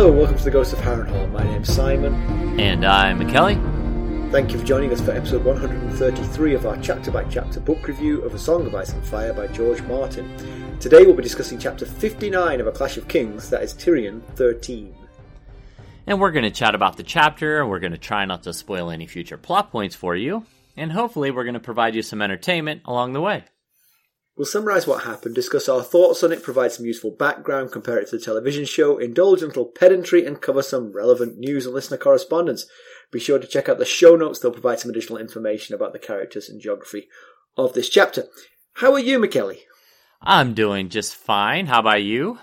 Hello, welcome to the Ghost of Harrenhal. My name's Simon. And I'm Mackelly. Thank you for joining us for episode 133 of our chapter by chapter book review of A Song of Ice and Fire by George Martin. Today we'll be discussing chapter 59 of A Clash of Kings, that is Tyrion 13. And we're going to chat about the chapter. We're going to try not to spoil any future plot points for you. And hopefully, we're going to provide you some entertainment along the way. We'll summarise what happened, discuss our thoughts on it, provide some useful background, compare it to the television show, indulge in a little pedantry, and cover some relevant news and listener correspondence. Be sure to check out the show notes, they'll provide some additional information about the characters and geography of this chapter. How are you, Mackelly? I'm doing just fine. How about you?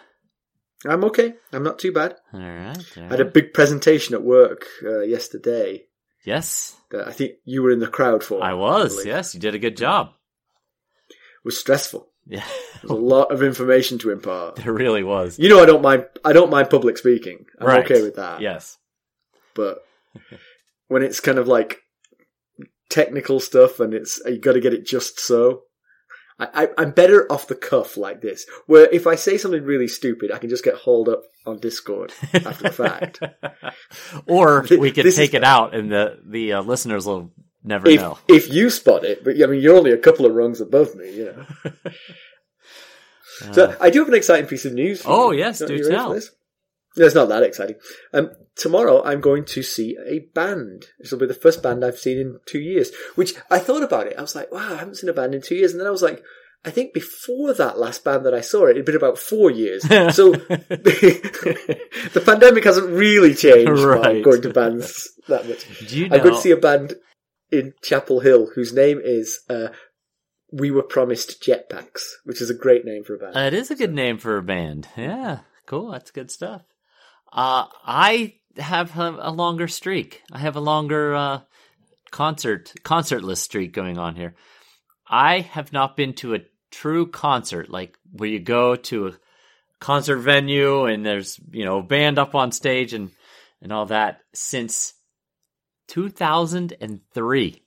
I'm okay. I'm not too bad. All right. all I had a big presentation at work uh, yesterday Yes, that I think you were in the crowd for. I was. believe. Yes, you did a good job. Was stressful. Yeah, a lot of information to impart. there really was. You know, I don't mind. I don't mind public speaking. I'm Right. okay with that. Yes. But when it's kind of like technical stuff and it's you got to get it just so. I, I, I'm better off the cuff like this, where if I say something really stupid, I can just get hauled up on Discord after the fact. or we could take it out, and the the uh, listeners will never If know. if you spot it, but I mean, you're only a couple of rungs above me, you know. So I do have an exciting piece of news. For Uh. Oh, you. yes, do you ready tell. No, it's not that exciting. Um, tomorrow I'm going to see a band. This will be the first band I've seen in two years. Which I thought about it. I was like, wow, I haven't seen a band in two years. And then I was like, I think before that last band that I saw it, it'd been about four years. So the pandemic hasn't really changed Right. going to bands that much. Do you know? I'm going to see a band in Chapel Hill whose name is uh, We Were Promised Jetpacks, which is a great name for a band. It is a good name for a band. Yeah, cool. That's good stuff. Uh, I have a, a longer streak. I have a longer uh, concert concertless streak going on here. I have not been to a true concert, like where you go to a concert venue and there's you know a band up on stage and and all that since 2003.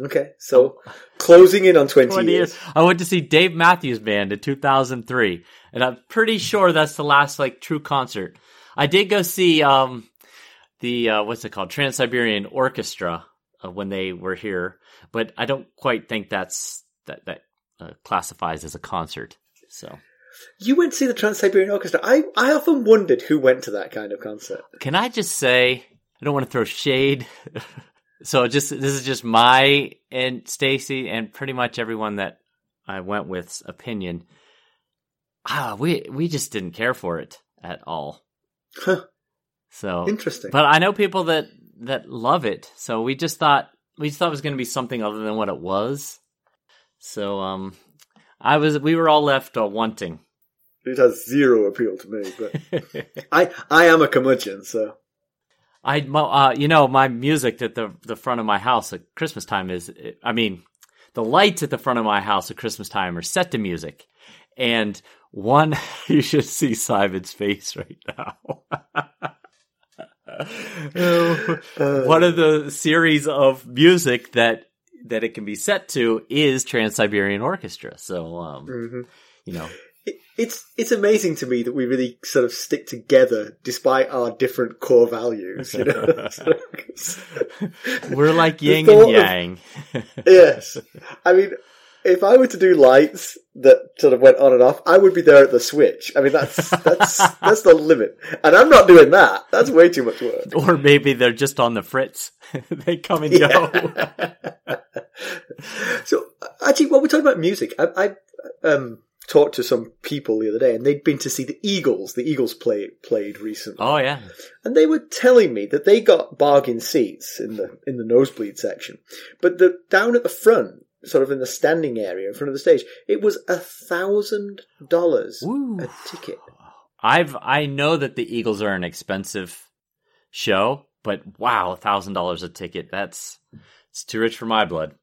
Okay, so closing in on 20, 20 years. years. I went to see Dave Matthews Band in 2003, and I'm pretty sure that's the last like true concert. I did go see um the uh, what's it called Trans Siberian Orchestra uh, when they were here, but I don't quite think that's that that uh, classifies as a concert. So You went to see the Trans Siberian Orchestra. I, I often wondered who went to that kind of concert. can I just say I don't want to throw shade. so just this is just my and Stacy and pretty much everyone that I went with's opinion. Ah, we we just didn't care for it at all. Huh, So interesting. but I know people that that love it. So we just thought we just thought it was going to be something other than what it was. So um I was we were all left uh, wanting. it has zero appeal to me, but I, I am a curmudgeon, so. I uh you know my music at the the front of my house at Christmas time is I mean the lights at the front of my house at Christmas time are set to music. And one you should see Simon's face right now. One of the series of music that that it can be set to is Trans Siberian Orchestra. So, um, mhm. you know, it's it's amazing to me that we really sort of stick together despite our different core values. You know? we're like yin and of- yang. yes, I mean, if I were to do lights that sort of went on and off, I would be there at the switch. I mean, that's that's that's the limit, and I'm not doing that. That's way too much work. or maybe they're just on the fritz. they come and go. so actually, while we're talking about music, I, I um, talked to some people the other day, and they'd been to see the Eagles. The Eagles play, played recently, oh yeah. and they were telling me that they got bargain seats in the in the nosebleed section, but the down at the front. Sort of in the standing area in front of the stage, it was a thousand dollars a ticket. I've I know that the Eagles are an expensive show, But wow, a thousand dollars a ticket. That's it's too rich for my blood.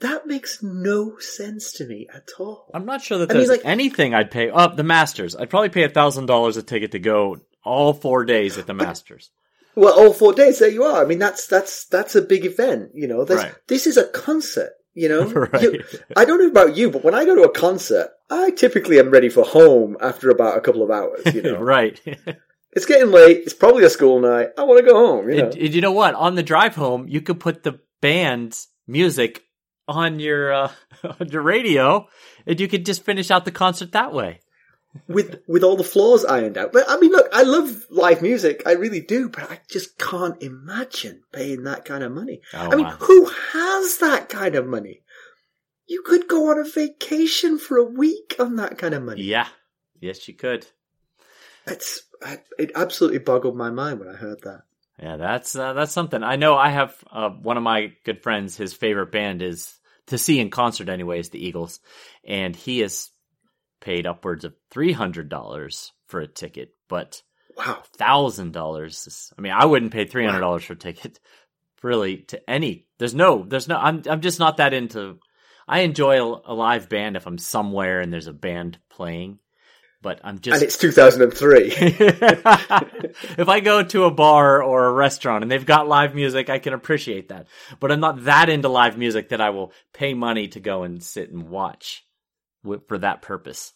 That makes no sense to me at all. I'm not sure that I mean, there's like- anything I'd pay. Oh, the Masters. I'd probably pay a thousand dollars a ticket to go all four days at the Masters. Well, all four days, there you are. I mean, that's that's that's a big event. You know, Right. this is a concert. You know, Right. You- I don't know about you, but when I go to a concert, I typically am ready for home after about a couple of hours. You know, right. it's getting late. It's probably a school night. I want to go home. You know, And, and you know what? On the drive home, you could put the band's music on your uh, on your radio, and you could just finish out the concert that way. with with all the flaws ironed out. But I mean, look, I love live music. I really do, but I just can't imagine paying that kind of money. Oh, I mean, wow. who has that kind of money? You could go on a vacation for a week on that kind of money. Yeah. Yes, you could. It's it absolutely boggled my mind when I heard that. Yeah, that's uh, that's something. I know. I have uh, one of my good friends. His favorite band is to see in concert, anyways, the Eagles, and he has paid upwards of three hundred dollars for a ticket. But Wow. thousand dollars. I mean, I wouldn't pay three hundred dollars for a ticket. Really, to any. There's no. There's no. I'm. I'm just not that into. I enjoy a, a live band if I'm somewhere and there's a band playing. But I'm just And it's 2003. if I go to a bar or a restaurant and they've got live music, I can appreciate that. But I'm not that into live music that I will pay money to go and sit and watch for that purpose.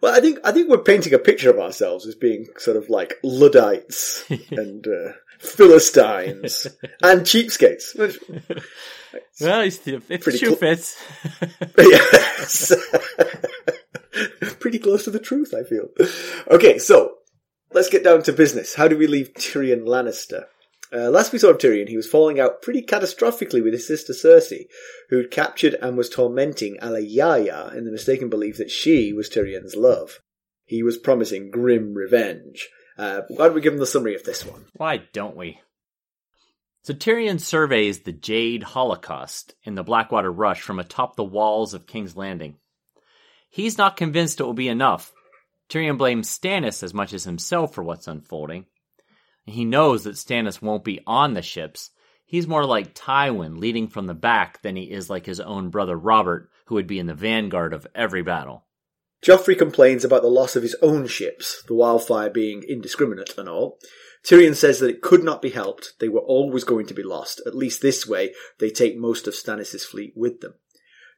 well, I think I think we're painting a picture of ourselves as being sort of like Luddites and uh, Philistines and cheapskates. Which- Well, it's, if the shoe cl- fits. yes. Pretty close to the truth, I feel. Okay, so let's get down to business. How do we leave Tyrion Lannister? Uh, last we saw of Tyrion, he was falling out pretty catastrophically with his sister Cersei, who'd captured and was tormenting Alayaya in the mistaken belief that she was Tyrion's love. He was promising grim revenge. Uh, why don't we give him the summary of this one? Why don't we? So Tyrion surveys the Jade Holocaust in the Blackwater Rush from atop the walls of King's Landing. He's not convinced it will be enough. Tyrion blames Stannis as much as himself for what's unfolding. He knows that Stannis won't be on the ships. He's more like Tywin, leading from the back, than he is like his own brother Robert, who would be in the vanguard of every battle. Joffrey complains about the loss of his own ships, the wildfire being indiscriminate and all. Tyrion says that it could not be helped. They were always going to be lost. At least this way, they take most of Stannis' fleet with them.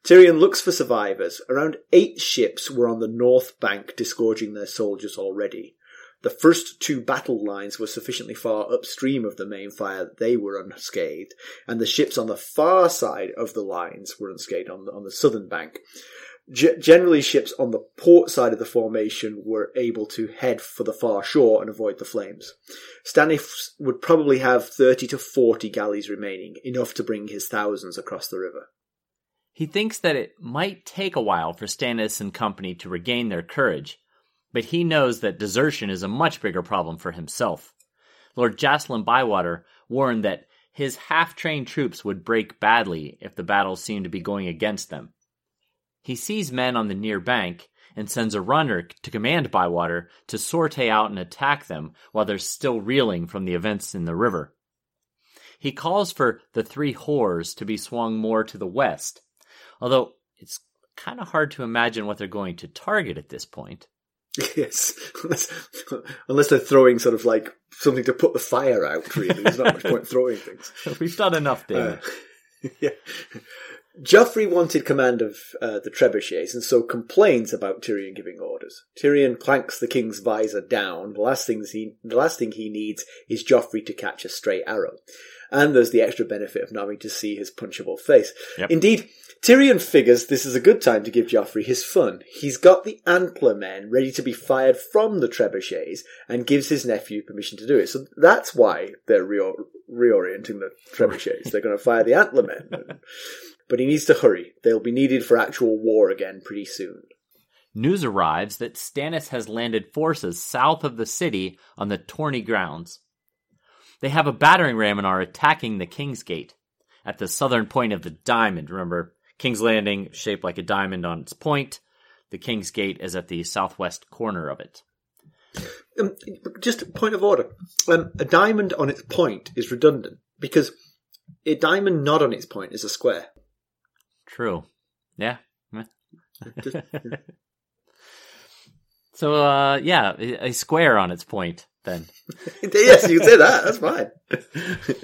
Tyrion looks for survivors. Around eight ships were on the north bank disgorging their soldiers already. The first two battle lines were sufficiently far upstream of the main fire that they were unscathed, and the ships on the far side of the lines were unscathed on the, on the southern bank. G- generally, ships on the port side of the formation were able to head for the far shore and avoid the flames. Stannis would probably have 30 to 40 galleys remaining, enough to bring his thousands across the river. He thinks that it might take a while for Stannis and company to regain their courage, but he knows that desertion is a much bigger problem for himself. Lord Jacelyn Bywater warned that his half trained troops would break badly if the battle seemed to be going against them. He sees men on the near bank and sends a runner to command Bywater to sortie out and attack them while they're still reeling from the events in the river. He calls for the three whores to be swung more to the west, although it's kind of hard to imagine what they're going to target at this point. Yes, unless, unless they're throwing sort of like something to put the fire out, really. There's not much point throwing things. We've done enough damage. Uh, yeah. Joffrey wanted command of uh, the trebuchets and so complains about Tyrion giving orders. Tyrion clanks the king's visor down. The last things he, the last thing he needs is Joffrey to catch a stray arrow. And there's the extra benefit of not having to see his punchable face. Yep. Indeed, Tyrion figures this is a good time to give Joffrey his fun. He's got the antler men ready to be fired from the trebuchets and gives his nephew permission to do it. So that's why they're reo- reorienting the trebuchets. They're going to fire the antler men. But he needs to hurry. They'll be needed for actual war again pretty soon. News arrives that Stannis has landed forces south of the city on the Tourney grounds. They have a battering ram and are attacking the King's Gate at the southern point of the diamond. Remember, King's Landing shaped like a diamond on its point. The King's Gate is at the southwest corner of it. Um, just a point of order. Um, a diamond on its point is redundant because a diamond not on its point is a square. True. Yeah. So, uh, yeah, a square on its point, then. yes, you can say that. That's fine.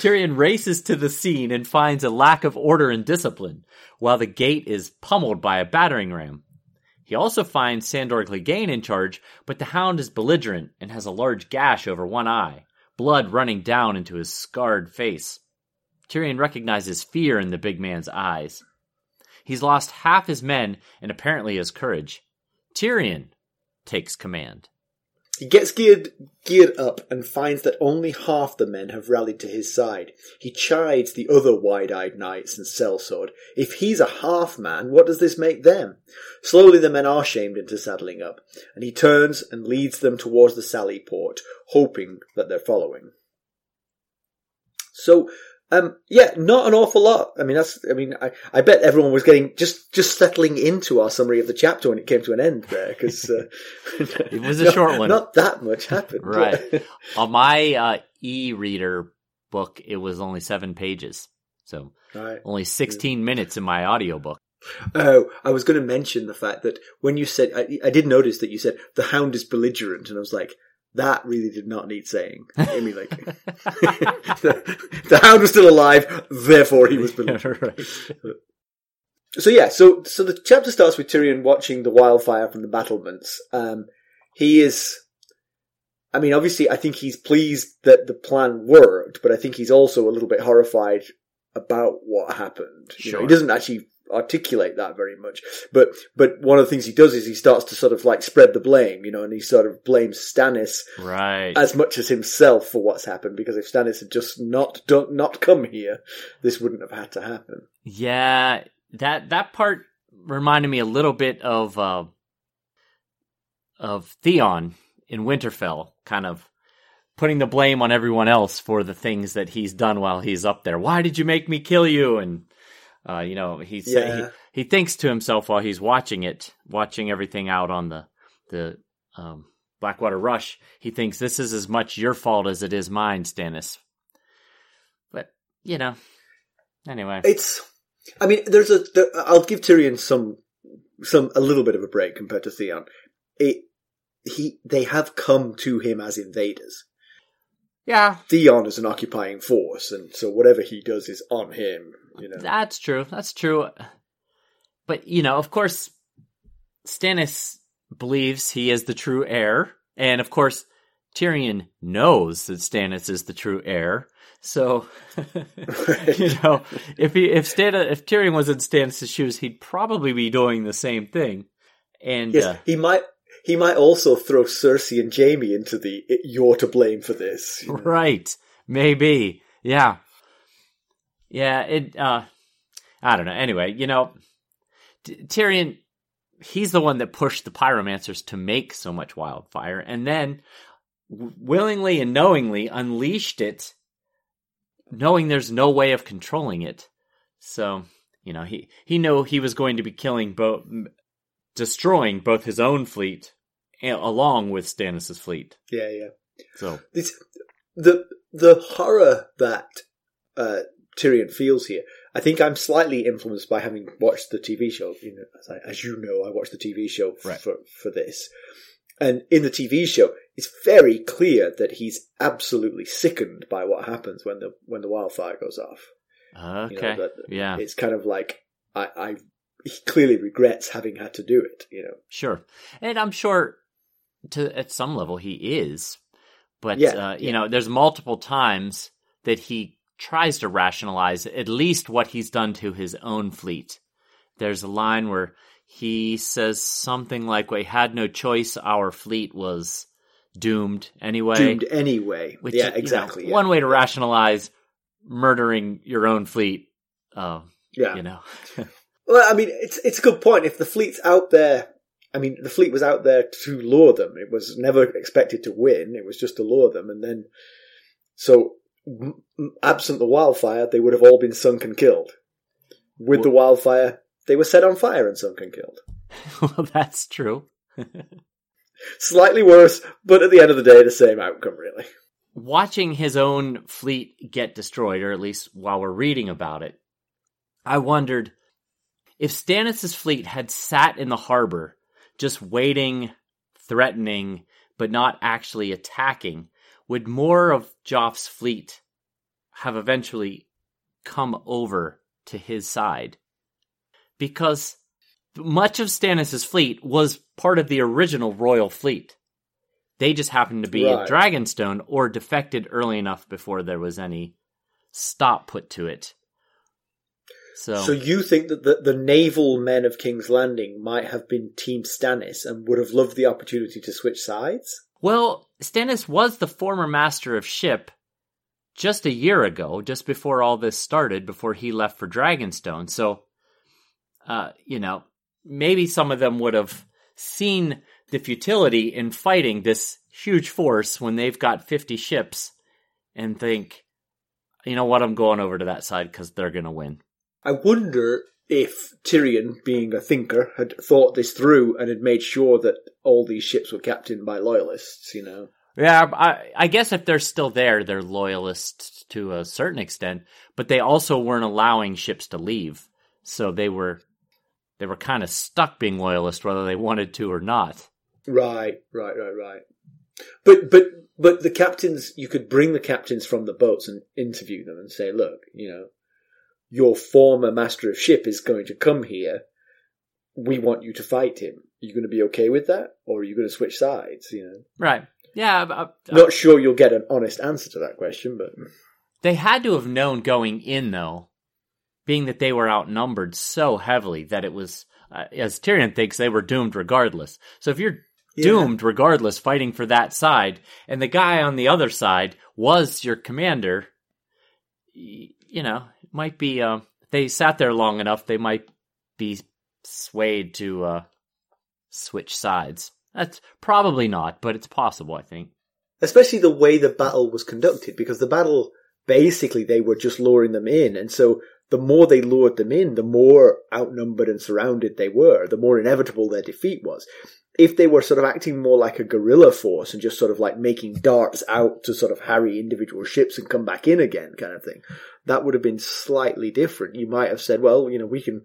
Tyrion races to the scene and finds a lack of order and discipline, while the gate is pummeled by a battering ram. He also finds Sandor Clegane in charge, but the hound is belligerent and has a large gash over one eye, blood running down into his scarred face. Tyrion recognizes fear in the big man's eyes. He's lost half his men and apparently his courage. Tyrion takes command. He gets geared geared up and finds that only half the men have rallied to his side. He chides the other wide-eyed knights and sellsword. If he's a half man, what does this make them? Slowly the men are shamed into saddling up, and he turns and leads them towards the sally port, hoping that they're following. So, um, yeah, not an awful lot. I mean, that's, I mean, I, I bet everyone was getting, just, just settling into our summary of the chapter when it came to an end there, because, uh, It was a short one. Not that much happened. Right. On my uh, e-reader book, it was only seven pages. So right. only 16 minutes in my audiobook. Oh, I was going to mention the fact that when you said, I, I did notice that you said the hound is belligerent, and I was like, that really did not need saying. I mean, like, the, the hound was still alive, therefore he was belligerent. right. So yeah, so so the chapter starts with Tyrion watching the wildfire from the battlements. Um, he is, I mean, obviously, I think he's pleased that the plan worked, but I think he's also a little bit horrified about what happened. You know, he doesn't actually articulate that very much, but but one of the things he does is he starts to sort of like spread the blame, you know, and he sort of blames Stannis Right. as much as himself for what's happened because if Stannis had just not done, not come here, this wouldn't have had to happen. Yeah, that that part reminded me a little bit of uh, of Theon in Winterfell, kind of putting the blame on everyone else for the things that he's done while he's up there. Why did you make me kill you? And uh, you know, he Yeah. he he thinks to himself while he's watching it, watching everything out on the the um, Blackwater Rush. He thinks this is as much your fault as it is mine, Stannis. But you know, anyway. It's, I mean, there's a. There, I'll give Tyrion some, some a little bit of a break compared to Theon. It, he, they have come to him as invaders. Yeah, Theon is an occupying force, and so whatever he does is on him. You know, That's true. That's true. But, you know, of course, Stannis believes he is the true heir. And, of course, Tyrion knows that Stannis is the true heir. So, you know, if he, if Stan, if Tyrion was in Stannis' shoes, he'd probably be doing the same thing. And, yes, uh, he might. He might also throw Cersei and Jamie into the "you're to blame for this." you know. Right. Maybe. Yeah. Yeah, it uh I don't know. Anyway, you know, T- Tyrion he's the one that pushed the pyromancers to make so much wildfire and then w- willingly and knowingly unleashed it knowing there's no way of controlling it. So, you know, he he knew he was going to be killing both destroying both his own fleet along with Stannis' fleet. Yeah, yeah. So, This, the the horror that uh, Tyrion feels here. I think I'm slightly influenced by having watched the TV show. You know, as, I, as you know, I watched the TV show f- Right. for for this, and in the TV show, it's very clear that he's absolutely sickened by what happens when the when the wildfire goes off. okay. You know, that yeah. it's kind of like I, I he clearly regrets having had to do it. You know, Sure, and I'm sure to at some level he is, but Yeah, uh, you yeah. know, there's multiple times that he tries to rationalize at least what he's done to his own fleet. There's a line where he says something like, "We had no choice; our fleet was doomed anyway." doomed anyway. Which, yeah, you know, exactly. yeah. One way to rationalize murdering your own fleet. Uh, yeah. you know, Well, I mean, it's it's a good point. If the fleet's out there, I mean, the fleet was out there to lure them. It was never expected to win. It was just to lure them, and then so absent the wildfire, they would have all been sunk and killed. With the wildfire, they were set on fire and sunk and killed. well, that's true. Slightly worse, but at the end of the day, the same outcome, really. Watching his own fleet get destroyed, or at least while we're reading about it, I wondered if Stannis' fleet had sat in the harbor, just waiting, threatening, but not actually attacking, would more of Joff's fleet have eventually come over to his side? Because much of Stannis' fleet was part of the original royal fleet. They just happened to be Right. at Dragonstone or defected early enough before there was any stop put to it. So, So you think that the, the naval men of King's Landing might have been Team Stannis and would have loved the opportunity to switch sides? well, Stannis was the former master of ship just a year ago, just before all this started, before he left for Dragonstone. So, uh, you know, maybe some of them would have seen the futility in fighting this huge force when they've got 50 ships and think, you know what, I'm going over to that side because they're going to win. I wonder if Tyrion, being a thinker, had thought this through and had made sure that all these ships were captained by loyalists, you know? Yeah, I, I guess if they're still there, they're loyalists to a certain extent, but they also weren't allowing ships to leave. So they were they were kind of stuck being loyalist whether they wanted to or not. Right, right, right, right. But but but the captains, you could bring the captains from the boats and interview them and say, look, you know, your former master of ship is going to come here. We want you to fight him. Are you going to be okay with that, or are you going to switch sides? You know, Right. Yeah, uh, uh, not sure you'll get an honest answer to that question, but they had to have known going in though, being that they were outnumbered so heavily that it was uh, as Tyrion thinks they were doomed regardless. So if you're doomed regardless fighting for that side and the guy on the other side was your commander y- you know might be uh, they sat there long enough they might be swayed to uh, switch sides that's probably not but it's possible i think especially the way the battle was conducted, because the battle basically they were just luring them in, and so the more they lured them in, the more outnumbered and surrounded they were, the more inevitable their defeat was. If they were sort of acting more like a guerrilla force and just sort of like making darts out to sort of harry individual ships and come back in again, kind of thing, that would have been slightly different. You might have said, well, you know, we can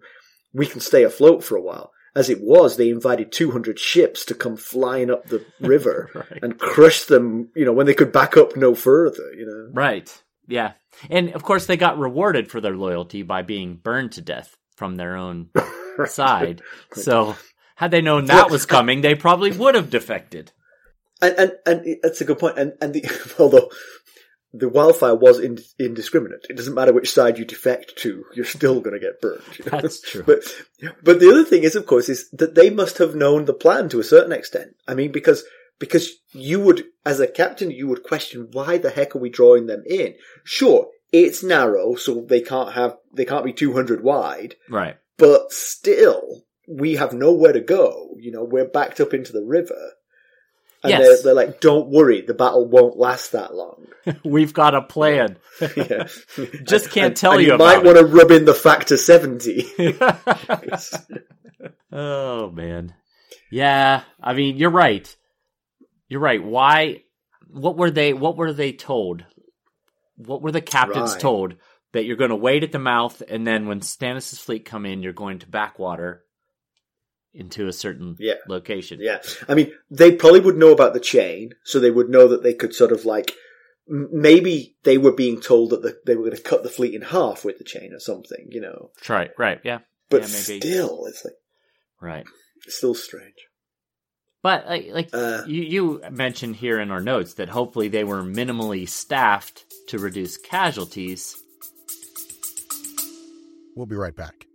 we can stay afloat for a while. As it was, they invited 200 ships to come flying up the river Right. and crush them, you know, when they could back up no further, you know. right yeah and of course they got rewarded for their loyalty by being burned to death from their own side so had they known that was coming they probably would have defected And, and, and that's a good point. And, and the, although the wildfire was in, indiscriminate, it doesn't matter which side you defect to, you're still going to get burned. you know? That's true. But, but the other thing is, of course, is that they must have known the plan to a certain extent. I mean, because, because you would, as a captain, you would question why the heck are we drawing them in? Sure, it's narrow, so they can't have, they can't be 200 wide, right but still, we have nowhere to go. You know, we're backed up into the river. And Yes. they're, they're like, don't worry, the battle won't last that long. we've got a plan yeah. Just can't And- tell and you you might want to rub in the factor 70. oh man. Yeah, I mean, you're right. You're right. Why what were they what were they told? What were the captains Right. told that you're going to wait at the mouth and then when Stannis' fleet come in you're going to backwater into a certain Yeah. location. yeah. I mean, they probably would know about the chain, so they would know that they could sort of like, m- maybe they were being told that the, they were going to cut the fleet in half with the chain or something, you know. Right, right, yeah. But Yeah, maybe. still, it's like, Right. it's still strange. But like, like Uh. you, you mentioned here in our notes that hopefully they were minimally staffed to reduce casualties. We'll be right back.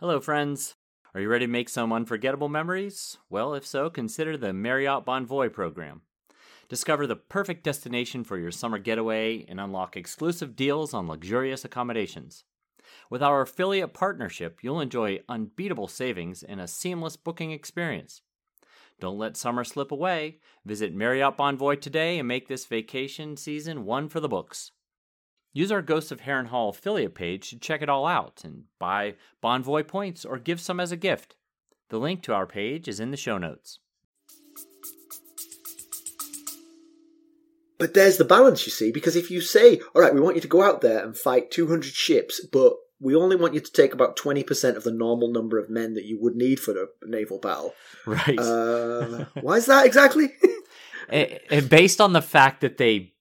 Hello, friends. Are you ready to make some unforgettable memories? Well, if so, consider the Marriott Bonvoy program. Discover the perfect destination for your summer getaway and unlock exclusive deals on luxurious accommodations. With our affiliate partnership, you'll enjoy unbeatable savings and a seamless booking experience. Don't let summer slip away. Visit Marriott Bonvoy today and make this vacation season one for the books. Use our Ghosts of Harrenhal affiliate page to check it all out and buy Bonvoy points or give some as a gift. The link to our page is in the show notes. But there's the balance, you see, because if you say, all right, we want you to go out there and fight 200 ships, but we only want you to take about 20% of the normal number of men that you would need for a naval battle. Right. Uh, why is that exactly? and, and based on the fact that they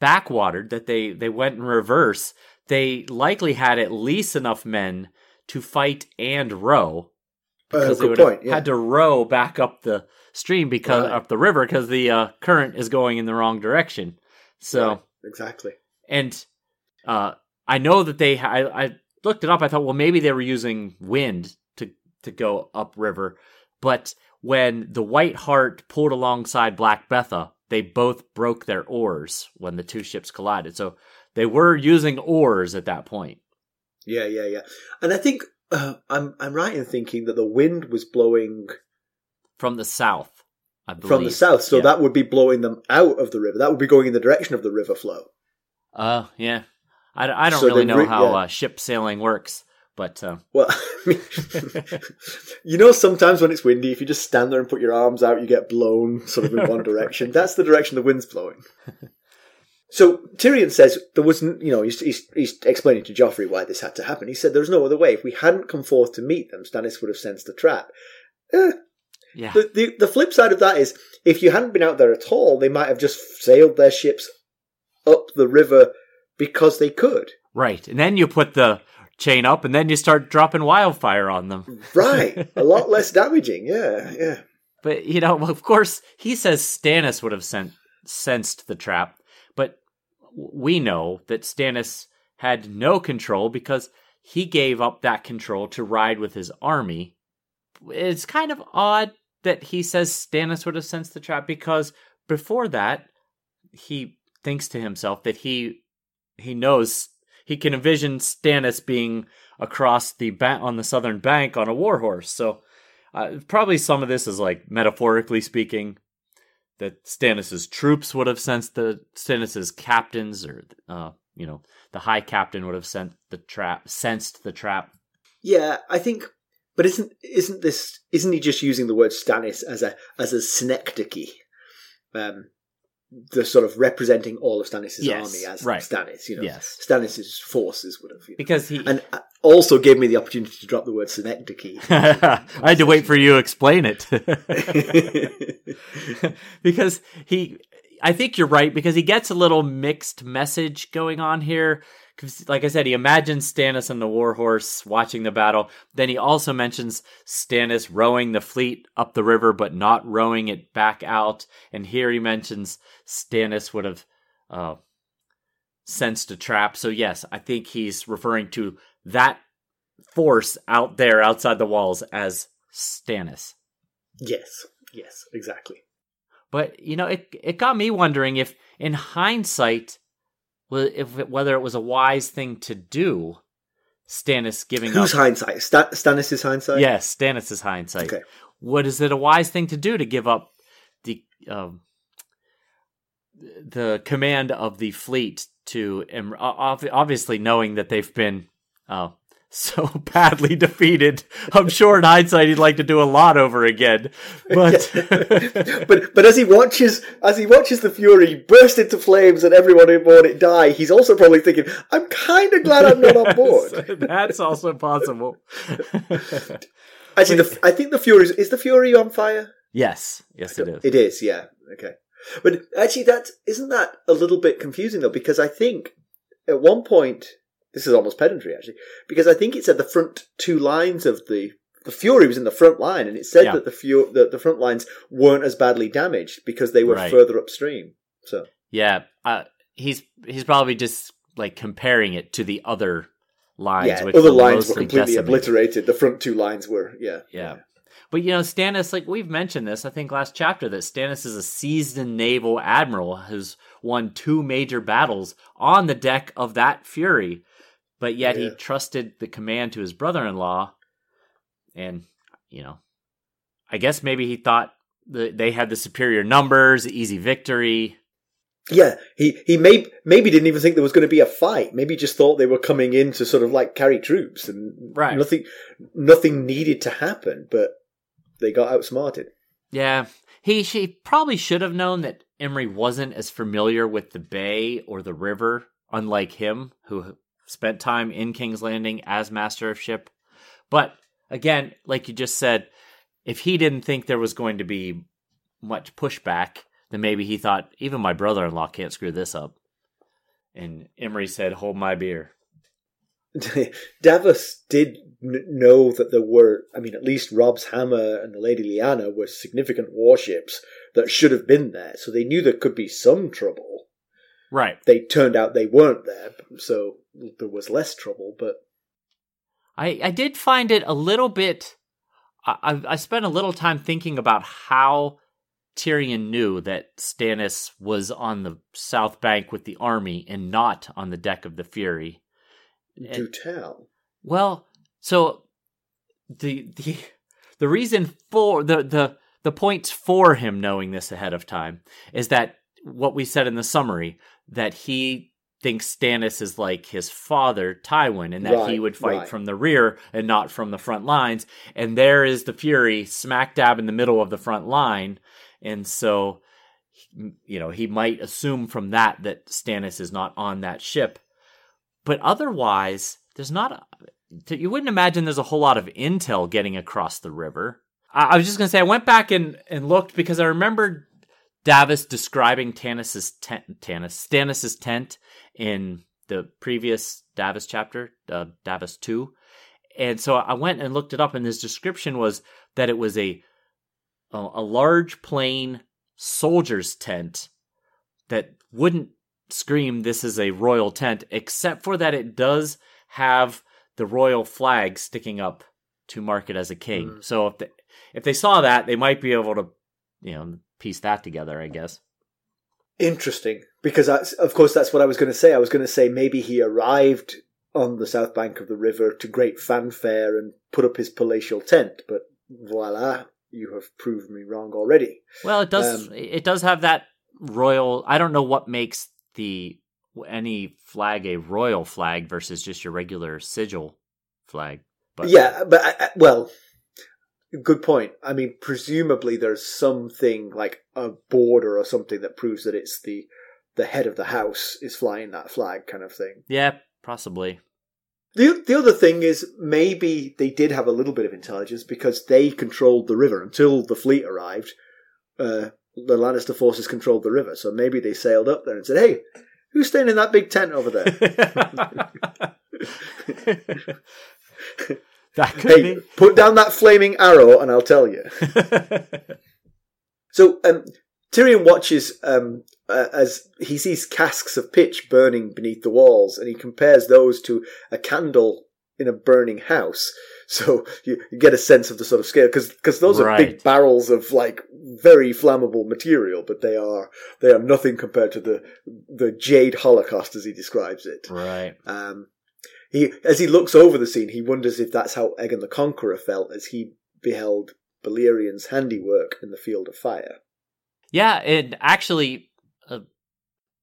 backwatered, that they, they went in reverse, they likely had at least enough men to fight and row because Uh, they would point, yeah. had to row back up the stream because Right. up the river because the uh, current is going in the wrong direction. So Right, exactly. and uh, I know that they I, I looked it up. I thought, well, maybe they were using wind to to go upriver, but when the White Hart pulled alongside Black Betha, they both broke their oars when the two ships collided. So they were using oars at that point. Yeah, yeah, yeah. And I think uh, I'm I'm right in thinking that the wind was blowing from the south. I believe. from the south, so Yeah. that would be blowing them out of the river. That would be going in the direction of the river flow. Uh, yeah. I, I don't So really know re- how yeah. uh, ship sailing works, but uh, Well, you know, sometimes when it's windy, if you just stand there and put your arms out, you get blown sort of in one direction. That's the direction the wind's blowing. So Tyrion says there wasn't, you know, he's, he's, he's explaining to Joffrey why this had to happen. He said there's no other way. If we hadn't come forth to meet them, Stannis would have sensed a trap. Eh, yeah, the, the, the flip side of that is if you hadn't been out there at all, they might have just sailed their ships up the river because they could. right. And then you put the chain up, and then you start dropping wildfire on them. Right. a lot less damaging. Yeah, yeah. But you know, of course, he says Stannis would have sent, sensed the trap, but we know that Stannis had no control because he gave up that control to ride with his army. It's kind of odd that he says Stannis would have sensed the trap because before that, he thinks to himself that he he knows he can envision Stannis being across the ba- on the southern bank on a war horse. So uh, probably some of this is like metaphorically speaking that Stannis's troops would have sensed the Stannis's captains or uh, you know the high captain would have sent the trap sensed the trap. Yeah, I think, but isn't isn't this isn't he just using the word Stannis as a as a synecdoche, um, the sort of representing all of Stannis's Yes, army as right. Stannis, you know, Yes. Stannis's forces would have, you know. Because he and uh, also gave me the opportunity to drop the word synecdoche. I had to wait for you to explain it. because he I think you're right because he gets a little mixed message going on here. 'Cause, like I said, he imagines Stannis on the warhorse watching the battle. Then he also mentions Stannis rowing the fleet up the river, but not rowing it back out. And here he mentions Stannis would have uh, sensed a trap. So yes, I think he's referring to that force out there outside the walls as Stannis. yes, yes, exactly. But you know, it it got me wondering if, in hindsight, if it, whether it was a wise thing to do, Stannis giving Whose up. hindsight? Stan- Stannis's hindsight. Yes, Stannis's hindsight. Okay. What is it a wise thing to do to give up the um, the command of the fleet to obviously knowing that they've been uh, so badly defeated? I'm sure in hindsight he'd like to do a lot over again, but. but but as he watches as he watches the Fury burst into flames and everyone aboard it die, he's also probably thinking, "I'm kind of glad I'm not on board." That's also possible. Actually, the, I think the Fury is, is the Fury on fire. yes, yes, it is. It is, yeah. Okay, but actually, that isn't that a little bit confusing though, because I think at one point this is almost pedantry actually, because I think it said the front two lines of the the Fury was in the front line, and it said Yeah. that the Fu- the, the front lines weren't as badly damaged because they were Right. further upstream. So Yeah, uh, he's he's probably just like comparing it to the other lines. yeah, which other were lines were completely decimated. obliterated. The front two lines were, yeah, Yeah. But you know, Stannis, like we've mentioned this, I think last chapter, that Stannis is a seasoned naval admiral who's won two major battles on the deck of that Fury, but yet he trusted the command to his brother-in-law, and you know, I guess maybe he thought that they had the superior numbers, easy victory. Yeah, he he may, maybe didn't even think there was going to be a fight. Maybe just thought they were coming in to sort of like carry troops, and Right. nothing nothing needed to happen. But they got outsmarted. Yeah, he she probably should have known that Imry wasn't as familiar with the bay or the river, unlike him, who spent time in King's Landing as master of ship. But again, like you just said, if he didn't think there was going to be much pushback, then maybe he thought even my brother-in-law can't screw this up. And Imry said, "Hold my beer." Davos did n- know that there were, I mean, at least Rob's Hammer and the Lady Lyanna were significant warships that should have been there, so they knew there could be some trouble. Right. They turned out they weren't there, so there was less trouble, but. I, I did find it a little bit. I, I spent a little time thinking about how Tyrion knew that Stannis was on the south bank with the army and not on the deck of the Fury. Do tell. Well, so the the the reason for the the the points for him knowing this ahead of time is that what we said in the summary that he thinks Stannis is like his father Tywin and that Right, he would fight right. from the rear and not from the front lines. And there is the Fury smack dab in the middle of the front line. And so you know he might assume from that that Stannis is not on that ship. But otherwise there's not a, you wouldn't imagine there's a whole lot of intel getting across the river. I, I was just gonna say I went back and, and looked because I remembered Davos describing Tannis's tent Tannis Stannis's tent in the previous Davos chapter, uh, Davos 2. And so I went and looked it up and his description was that it was a a, a large plain soldier's tent that wouldn't scream this is a royal tent except for that it does have the royal flag sticking up to mark it as a king. Mm. So if they, if they saw that, they might be able to you know piece that together, I guess. Interesting, because that's, of course that's what I was going to say. I was going to say maybe he arrived on the south bank of the river to great fanfare and put up his palatial tent, but voila, you have proved me wrong already. Well, it does. Um, it does have that royal. I don't know what makes the any flag a royal flag versus just your regular sigil flag. But yeah, but I, I- well, good point. I mean, presumably there's something like a border or something that proves that it's the the head of the house is flying that flag, kind of thing. yeah, possibly. The the other thing is maybe they did have a little bit of intelligence because they controlled the river until the fleet arrived. Uh, the Lannister forces controlled the river, so maybe they sailed up there and said, "Hey, who's staying in that big tent over there?" that could hey, put down that flaming arrow, and I'll tell you. So um, Tyrion watches um, uh, as he sees casks of pitch burning beneath the walls, and he compares those to a candle in a burning house. So you, you get a sense of the sort of scale because those are big barrels of like very flammable material, but they are they are nothing compared to the the jade holocaust as he describes it. right. Um, he as he looks over the scene, he wonders if that's how Aegon the Conqueror felt as he beheld Balerion's handiwork in the field of fire. Yeah, and actually, a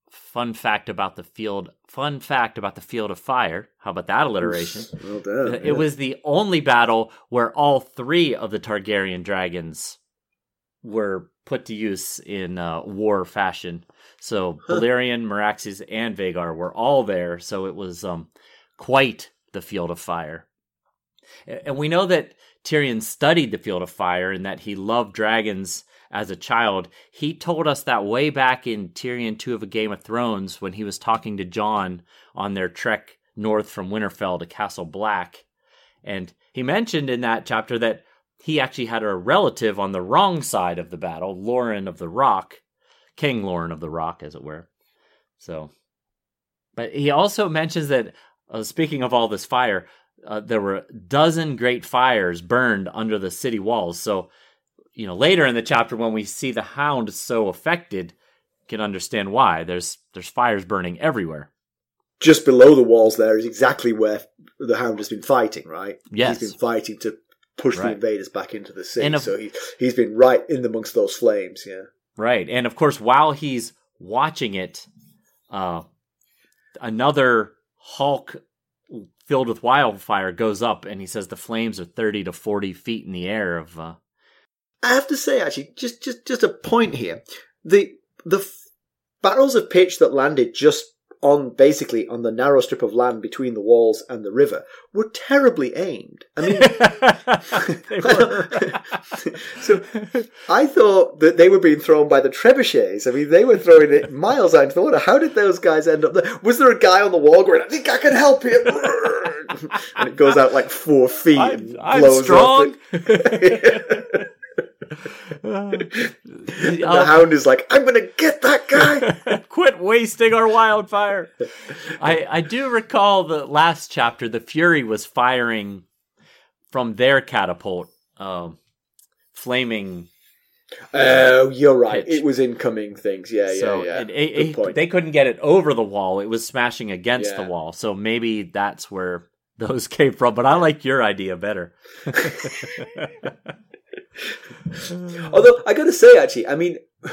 fun fact about the field. Fun fact about the field of fire. How about that alliteration? Well done. It was the only battle where all three of the Targaryen dragons were put to use in uh, war fashion. So Huh. Balerion, Meraxes, and Vhagar were all there. So it was um, quite the field of fire. And we know that Tyrion studied the field of fire and that he loved dragons as a child. He told us that way back in Tyrion 2 of A Game of Thrones when he was talking to Jon on their trek north from Winterfell to Castle Black. And he mentioned in that chapter that he actually had a relative on the wrong side of the battle, Loren of the Rock, King Loren of the Rock, as it were. So, but he also mentions that, uh, speaking of all this fire, uh, there were a dozen great fires burned under the city walls. So, you know, later in the chapter, when we see the Hound so affected, can understand why. There's there's fires burning everywhere. Just below the walls there is exactly where the Hound has been fighting, right? Yes. He's been fighting to push the invaders back into the city. Of- so he, he's been right in amongst those flames, yeah. Right. And of course, while he's watching it, uh, another Hulk filled with wildfire goes up and he says the flames are 30 to 40 feet in the air of, uh, I have to say, actually, just just just a point here. The the f- barrels of pitch that landed just on basically on the narrow strip of land between the walls and the river were terribly aimed. I mean, They were. so I thought that they were being thrown by the trebuchets. I mean, they were throwing it miles out into the water. How did those guys end up there? Was there a guy on the wall going, "I think I can help you," and it goes out like four feet I'm, and I'm strong. Up the Uh, hound is like, "I'm going to get that guy." Quit wasting our wildfire. I I do recall the last chapter. The Fury was firing from their catapult, um, flaming. Oh, you're right. Pitch. It was incoming things. Yeah, yeah, so yeah. it- it- it- they couldn't get it over the wall. It was smashing against the wall. So maybe that's where those came from. But I like your idea better. Mm. Although I got to say, actually, I mean,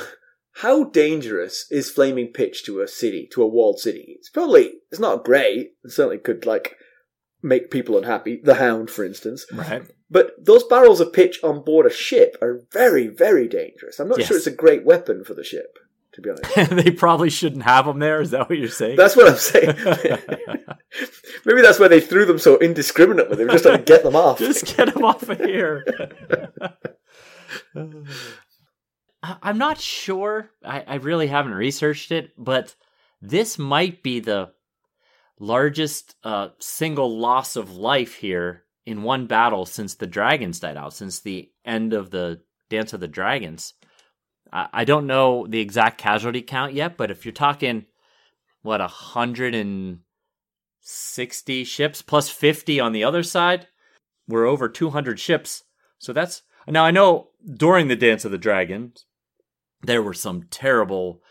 how dangerous is flaming pitch to a city, to a walled city? It's probably it's not great. It certainly could like make people unhappy. The Hound, for instance. right. But those barrels of pitch on board a ship are very, very dangerous. I'm not Yes. sure it's a great weapon for the ship, to be honest. they probably shouldn't have them there. Is that what you're saying? That's what I'm saying. Maybe that's why they threw them so indiscriminately. They were just trying to get them off. Just get them off of here. I'm not sure. I, I really haven't researched it, but this might be the largest uh, single loss of life here in one battle since the dragons died out, since the end of the Dance of the Dragons. I, I don't know the exact casualty count yet, but if you're talking, what, a hundred and sixty ships plus fifty on the other side, we're over two hundred ships. So that's now I know during the Dance of the Dragons, there were some terrible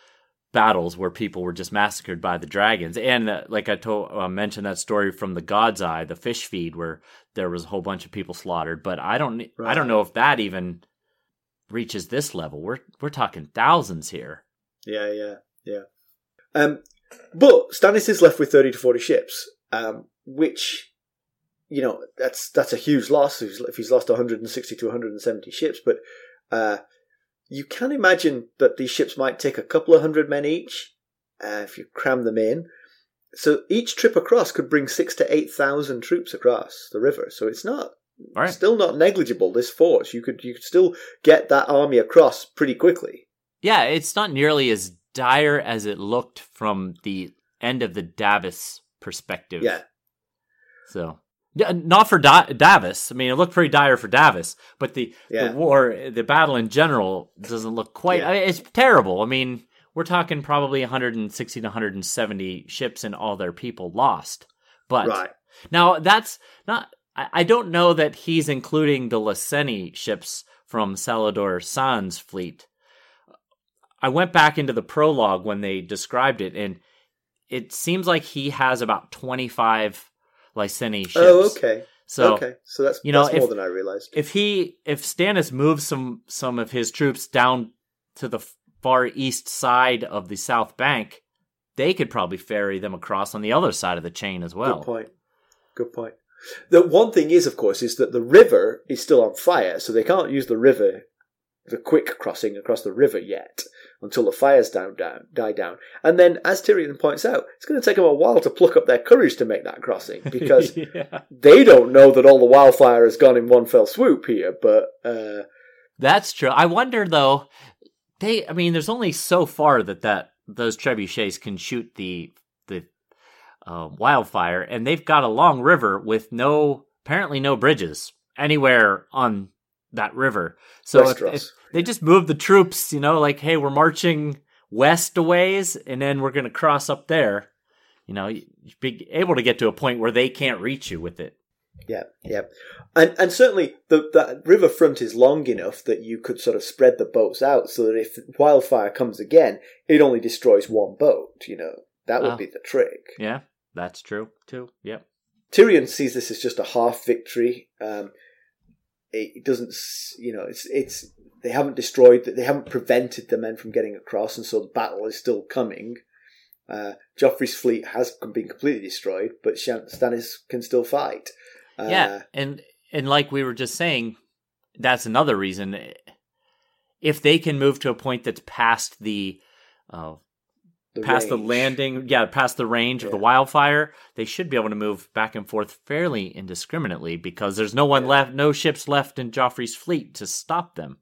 battles where people were just massacred by the dragons, and uh, like I told, uh, mentioned that story from the God's Eye, the fish feed, where there was a whole bunch of people slaughtered. But I don't, I don't know if that even reaches this level. We're we're talking thousands here. Yeah, yeah, yeah. Um, but Stannis is left with thirty to forty ships, um, which you know that's that's a huge loss if he's, if he's lost one hundred and sixty to one hundred and seventy ships. But uh, you can imagine that these ships might take a couple of hundred men each uh, if you cram them in. So each trip across could bring six to eight thousand troops across the river. So it's not right. still not negligible. This force you could you could still get that army across pretty quickly. Yeah, it's not nearly as dire as it looked from the end of the Davos perspective. Yeah. So, not for da- Davos. I mean, it looked pretty dire for Davos, but the, Yeah. the war, the battle in general, doesn't look quite. Yeah. I mean, it's terrible. I mean, we're talking probably 160 to 170 ships and all their people lost. But Right. now that's not. I, I don't know that he's including the Lyseni ships from Salladhor Saan's fleet. I went back into the prologue when they described it, and it seems like he has about 25 Lyseni ships. Oh, okay. So okay. So that's you know, that's more if- than I realized. if he if Stannis moves some some of his troops down to the far east side of the South Bank, they could probably ferry them across on the other side of the chain as well. Good point. Good point. The one thing is, of course, is that the river is still on fire, so they can't use the river, the quick crossing across the river yet until the fires down, down die down. And then, as Tyrion points out, it's going to take them a while to pluck up their courage to make that crossing because yeah. they don't know that all the wildfire has gone in one fell swoop here. But uh, That's true. I wonder though. They, I mean, there's only so far that that those trebuchets can shoot the the uh, wildfire, and they've got a long river with no apparently no bridges anywhere on that river. So if, if they just move the troops, you know, like hey, we're marching west a ways, and then we're going to cross up there. You know, you'd be able to get to a point where they can't reach you with it. Yeah, yeah, and and certainly the that riverfront is long enough that you could sort of spread the boats out so that if wildfire comes again, it only destroys one boat. You know that would Ah. be the trick. Yeah, that's true too. Yep. Tyrion sees this as just a half victory. Um, it doesn't, you know, it's it's they haven't destroyed, they haven't prevented the men from getting across, and so the battle is still coming. Uh, Joffrey's fleet has been completely destroyed, but Stannis can still fight. Uh, yeah and and like we were just saying that's another reason if they can move to a point that's past the uh, The past the landing, yeah, past the range of the wildfire, they should be able to move back and forth fairly indiscriminately because there's no one Yeah. left, no ships left in Joffrey's fleet to stop them.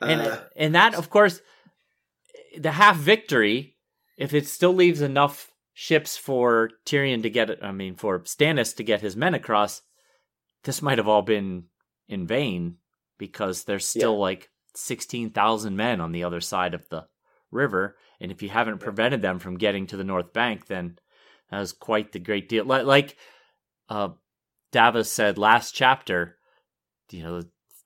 And Uh, and that, of course, the half victory, if it still leaves enough ships for Tyrion to get, I mean, for Stannis to get his men across, this might have all been in vain because there's still like sixteen thousand men on the other side of the river, and if you haven't prevented them from getting to the north bank, then that was quite the great deal. Like, like uh, Davos said last chapter, you know,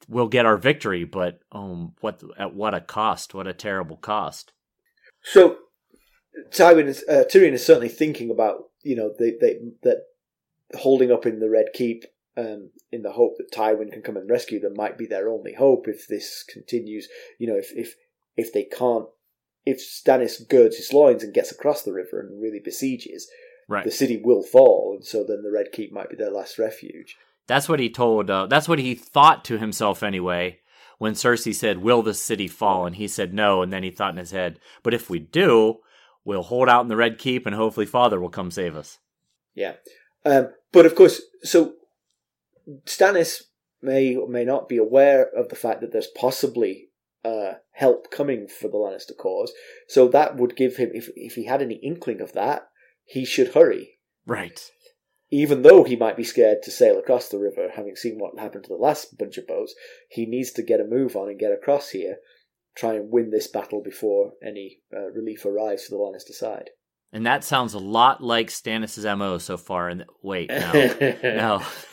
we'll get our victory, but um, what at what a cost? What a terrible cost! So Tywin is uh, Tyrion is certainly thinking about you know they, they that holding up in the Red Keep um, in the hope that Tywin can come and rescue them might be their only hope if this continues. You know if if if they can't if Stannis girds his loins and gets across the river and really besieges, Right. the city will fall, and so then the Red Keep might be their last refuge. That's what he told. Uh, that's what he thought to himself anyway. When Cersei said, "Will the city fall?" and he said no, and then he thought in his head, "But if we do, we'll hold out in the Red Keep, and hopefully Father will come save us." Yeah. Um, but of course, so Stannis may or may not be aware of the fact that there's possibly uh, help coming for the Lannister cause. So that would give him, if, if he had any inkling of that, he should hurry. Right. Even though he might be scared to sail across the river, having seen what happened to the last bunch of boats, he needs to get a move on and get across here, try and win this battle before any uh, relief arrives for the Lannister side. And that sounds a lot like Stannis' mo so far. And wait, no, no.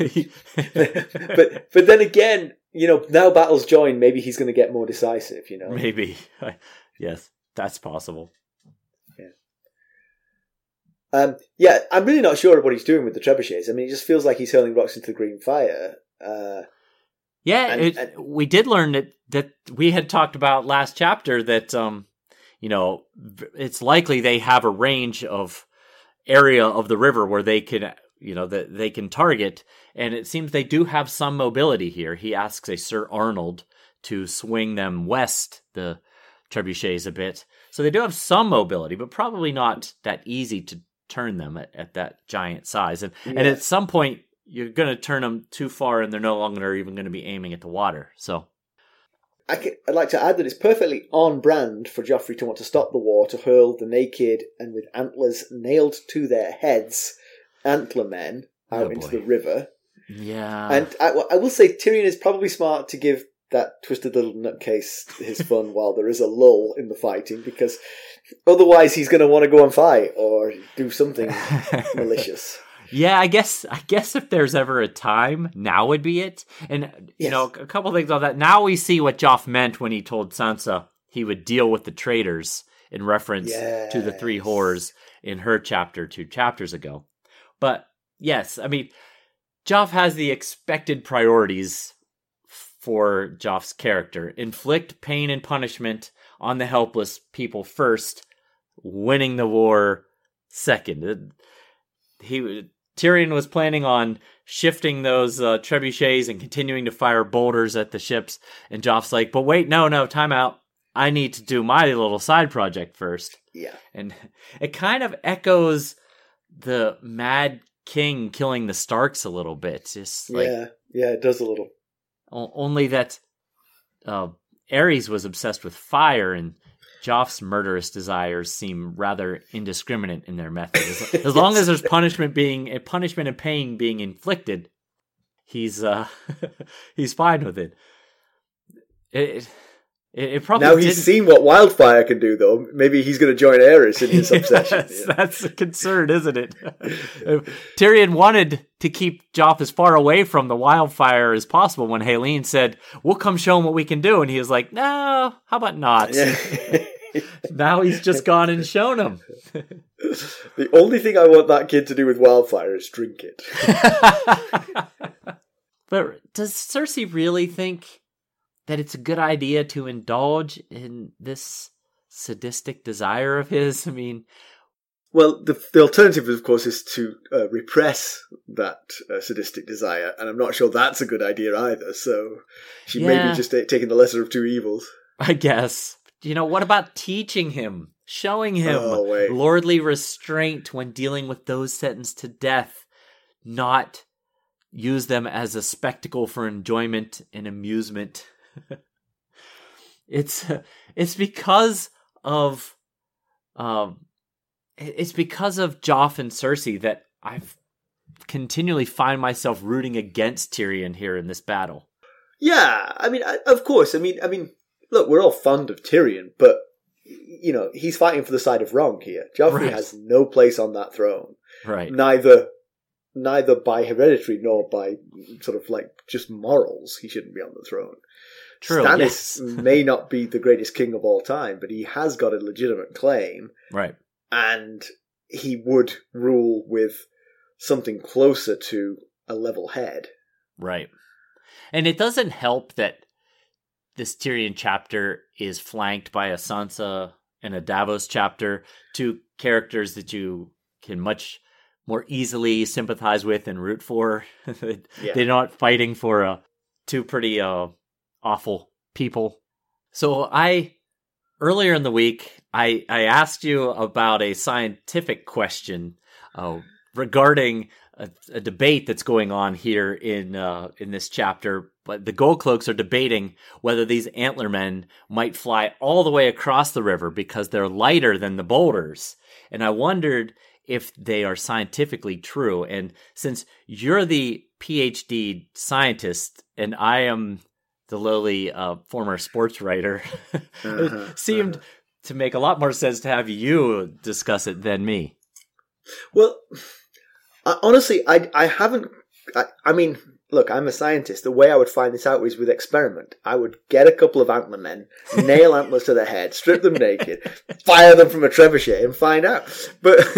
but but then again, you know, now battles join, maybe he's going to get more decisive. You know, maybe. yes, that's possible. um, yeah, I'm really not sure what he's doing with the trebuchets. I mean, it just feels like he's hurling rocks into the green fire. Uh, Yeah, And- it, and- we did learn that that we had talked about last chapter that um, you know, it's likely they have a range of area of the river where they can, you know, that they can target, and it seems they do have some mobility here. He asks a Sir Arnold to swing them west the trebuchets a bit, so they do have some mobility, but probably not that easy to turn them at, at that giant size. And and at some point, you're going to turn them too far, and they're no longer even going to be aiming at the water. So I I'd like to add that it's perfectly on brand for Joffrey to want to stop the war, to hurl the naked and with antlers nailed to their heads antler men out Oh, into the river. yeah, And I, I will say Tyrion is probably smart to give that twisted little nutcase his fun while there is a lull in the fighting, because otherwise he's going to want to go and fight or do something malicious. Yeah, I guess I guess if there's ever a time, now would be it. And you Yes. know, a couple things on that. Now we see what Joff meant when he told Sansa he would deal with the traitors in reference to the three whores in her chapter two chapters ago. But yes, I mean, Joff has the expected priorities for Joff's character: inflict pain and punishment on the helpless people first, winning the war second. He Tyrion was planning on shifting those uh, trebuchets and continuing to fire boulders at the ships, and Joff's like, "But wait, no, no, time out. I need to do my little side project first. Yeah. And it kind of echoes the Mad King killing the Starks a little bit. Just like yeah. Yeah, it does a little. Only that uh, Aerys was obsessed with fire, and Joff's murderous desires seem rather indiscriminate in their methods. As, as long as there's punishment being a punishment and pain being inflicted, he's uh he's fine with it. It it, it probably Now he's didn't- seen what wildfire can do, though. Maybe he's going to join Aerys in his obsession. Yeah. That's a concern, isn't it? Tyrion wanted to keep Joff as far away from the wildfire as possible when Hallyne said, We'll come show him what we can do. And he was like, No, how about not? Yeah. now he's just gone and shown him. the only thing I want that kid to do with wildfire is drink it. but does Cersei really think that it's a good idea to indulge in this sadistic desire of his? I mean, Well, the, the alternative, of course, is to uh, repress that uh, sadistic desire, and I'm not sure that's a good idea either. So she may be just ta- taking the lesser of two evils. I guess. You know, what about teaching him, showing him Oh, lordly restraint when dealing with those sentenced to death, not use them as a spectacle for enjoyment and amusement. it's it's because of um it's because of Joff and Cersei that I've continually find myself rooting against Tyrion here in this battle. Yeah, I mean, I, of course. I mean, I mean, look, we're all fond of Tyrion, but you know, he's fighting for the side of wrong here. Joffrey Right. has no place on that throne, Right. neither neither by hereditary nor by sort of like just morals. He shouldn't be on the throne. True. Stannis yes. may not be the greatest king of all time, but he has got a legitimate claim, Right. and he would rule with something closer to a level head. Right. And it doesn't help that this Tyrion chapter is flanked by a Sansa and a Davos chapter, two characters that you can much more easily sympathize with and root for. Yeah. They're not fighting for uh, two pretty uh, awful people. So I earlier in the week I I asked you about a scientific question uh, regarding a, a debate that's going on here in uh, in this chapter. But the Gold Cloaks are debating whether these antlermen might fly all the way across the river because they're lighter than the boulders. And I wondered if they are scientifically true. And since you're the PhD scientist and I am the lowly uh, former sports writer, Uh-huh, it seemed to make a lot more sense to have you discuss it than me. Well, honestly, I I haven't. I, I mean, look, I'm a scientist. The way I would find this out is with experiment. I would get a couple of antler men, nail antlers to their head, strip them naked, fire them from a trebuchet, and find out. But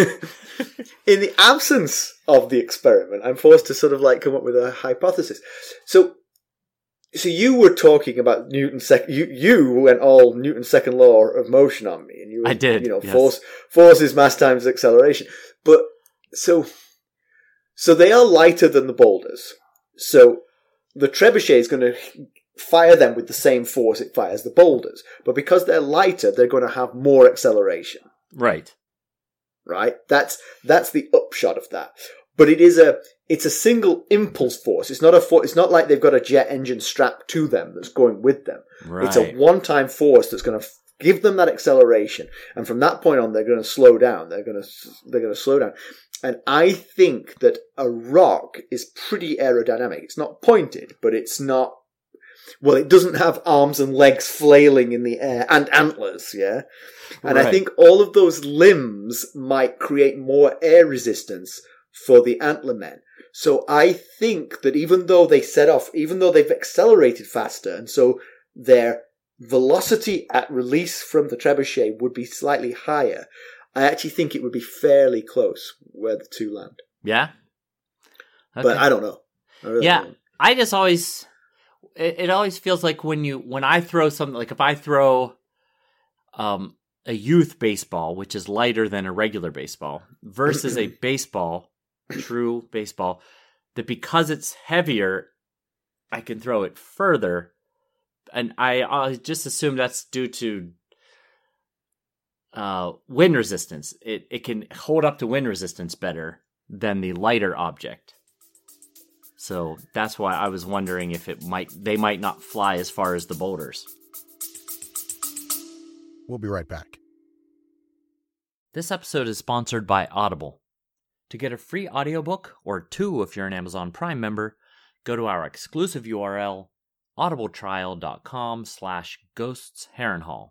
in the absence of the experiment, I'm forced to sort of like come up with a hypothesis. So. So you were talking about Newton's second. You you went all Newton's second law of motion on me, and you were, I did, You know, yes. force force is mass times acceleration. But so so they are lighter than the boulders. So the trebuchet is going to fire them with the same force it fires the boulders. But because they're lighter, they're going to have more acceleration. Right. Right? That's that's the upshot of that. But it is a it's a single impulse force. It's not a for, it's not like they've got a jet engine strapped to them that's going with them. Right. It's a one-time force that's going to give them that acceleration, and from that point on, they're going to slow down. They're going to they're going to slow down. And I think that a rock is pretty aerodynamic. It's not pointed, but it's not. Well, it doesn't have arms and legs flailing in the air and antlers, yeah. And I think all of those limbs might create more air resistance for the antler men. So I think that even though they set off, even though they've accelerated faster, and so their velocity at release from the trebuchet would be slightly higher, I actually think it would be fairly close where the two land. Yeah. But I don't know. I really Yeah. don't know. I just always it, it always feels like when you when I throw something like if I throw um a youth baseball which is lighter than a regular baseball versus a baseball true baseball that because it's heavier I can throw it further and I I just assume that's due to uh wind resistance it it can hold up to wind resistance better than the lighter object so that's why I was wondering if it might they might not fly as far as the boulders. We'll be right back. This episode is sponsored by Audible. To get a free audiobook or two if you're an Amazon Prime member, go to our exclusive URL audibletrial.com slash ghosts Harrenhal.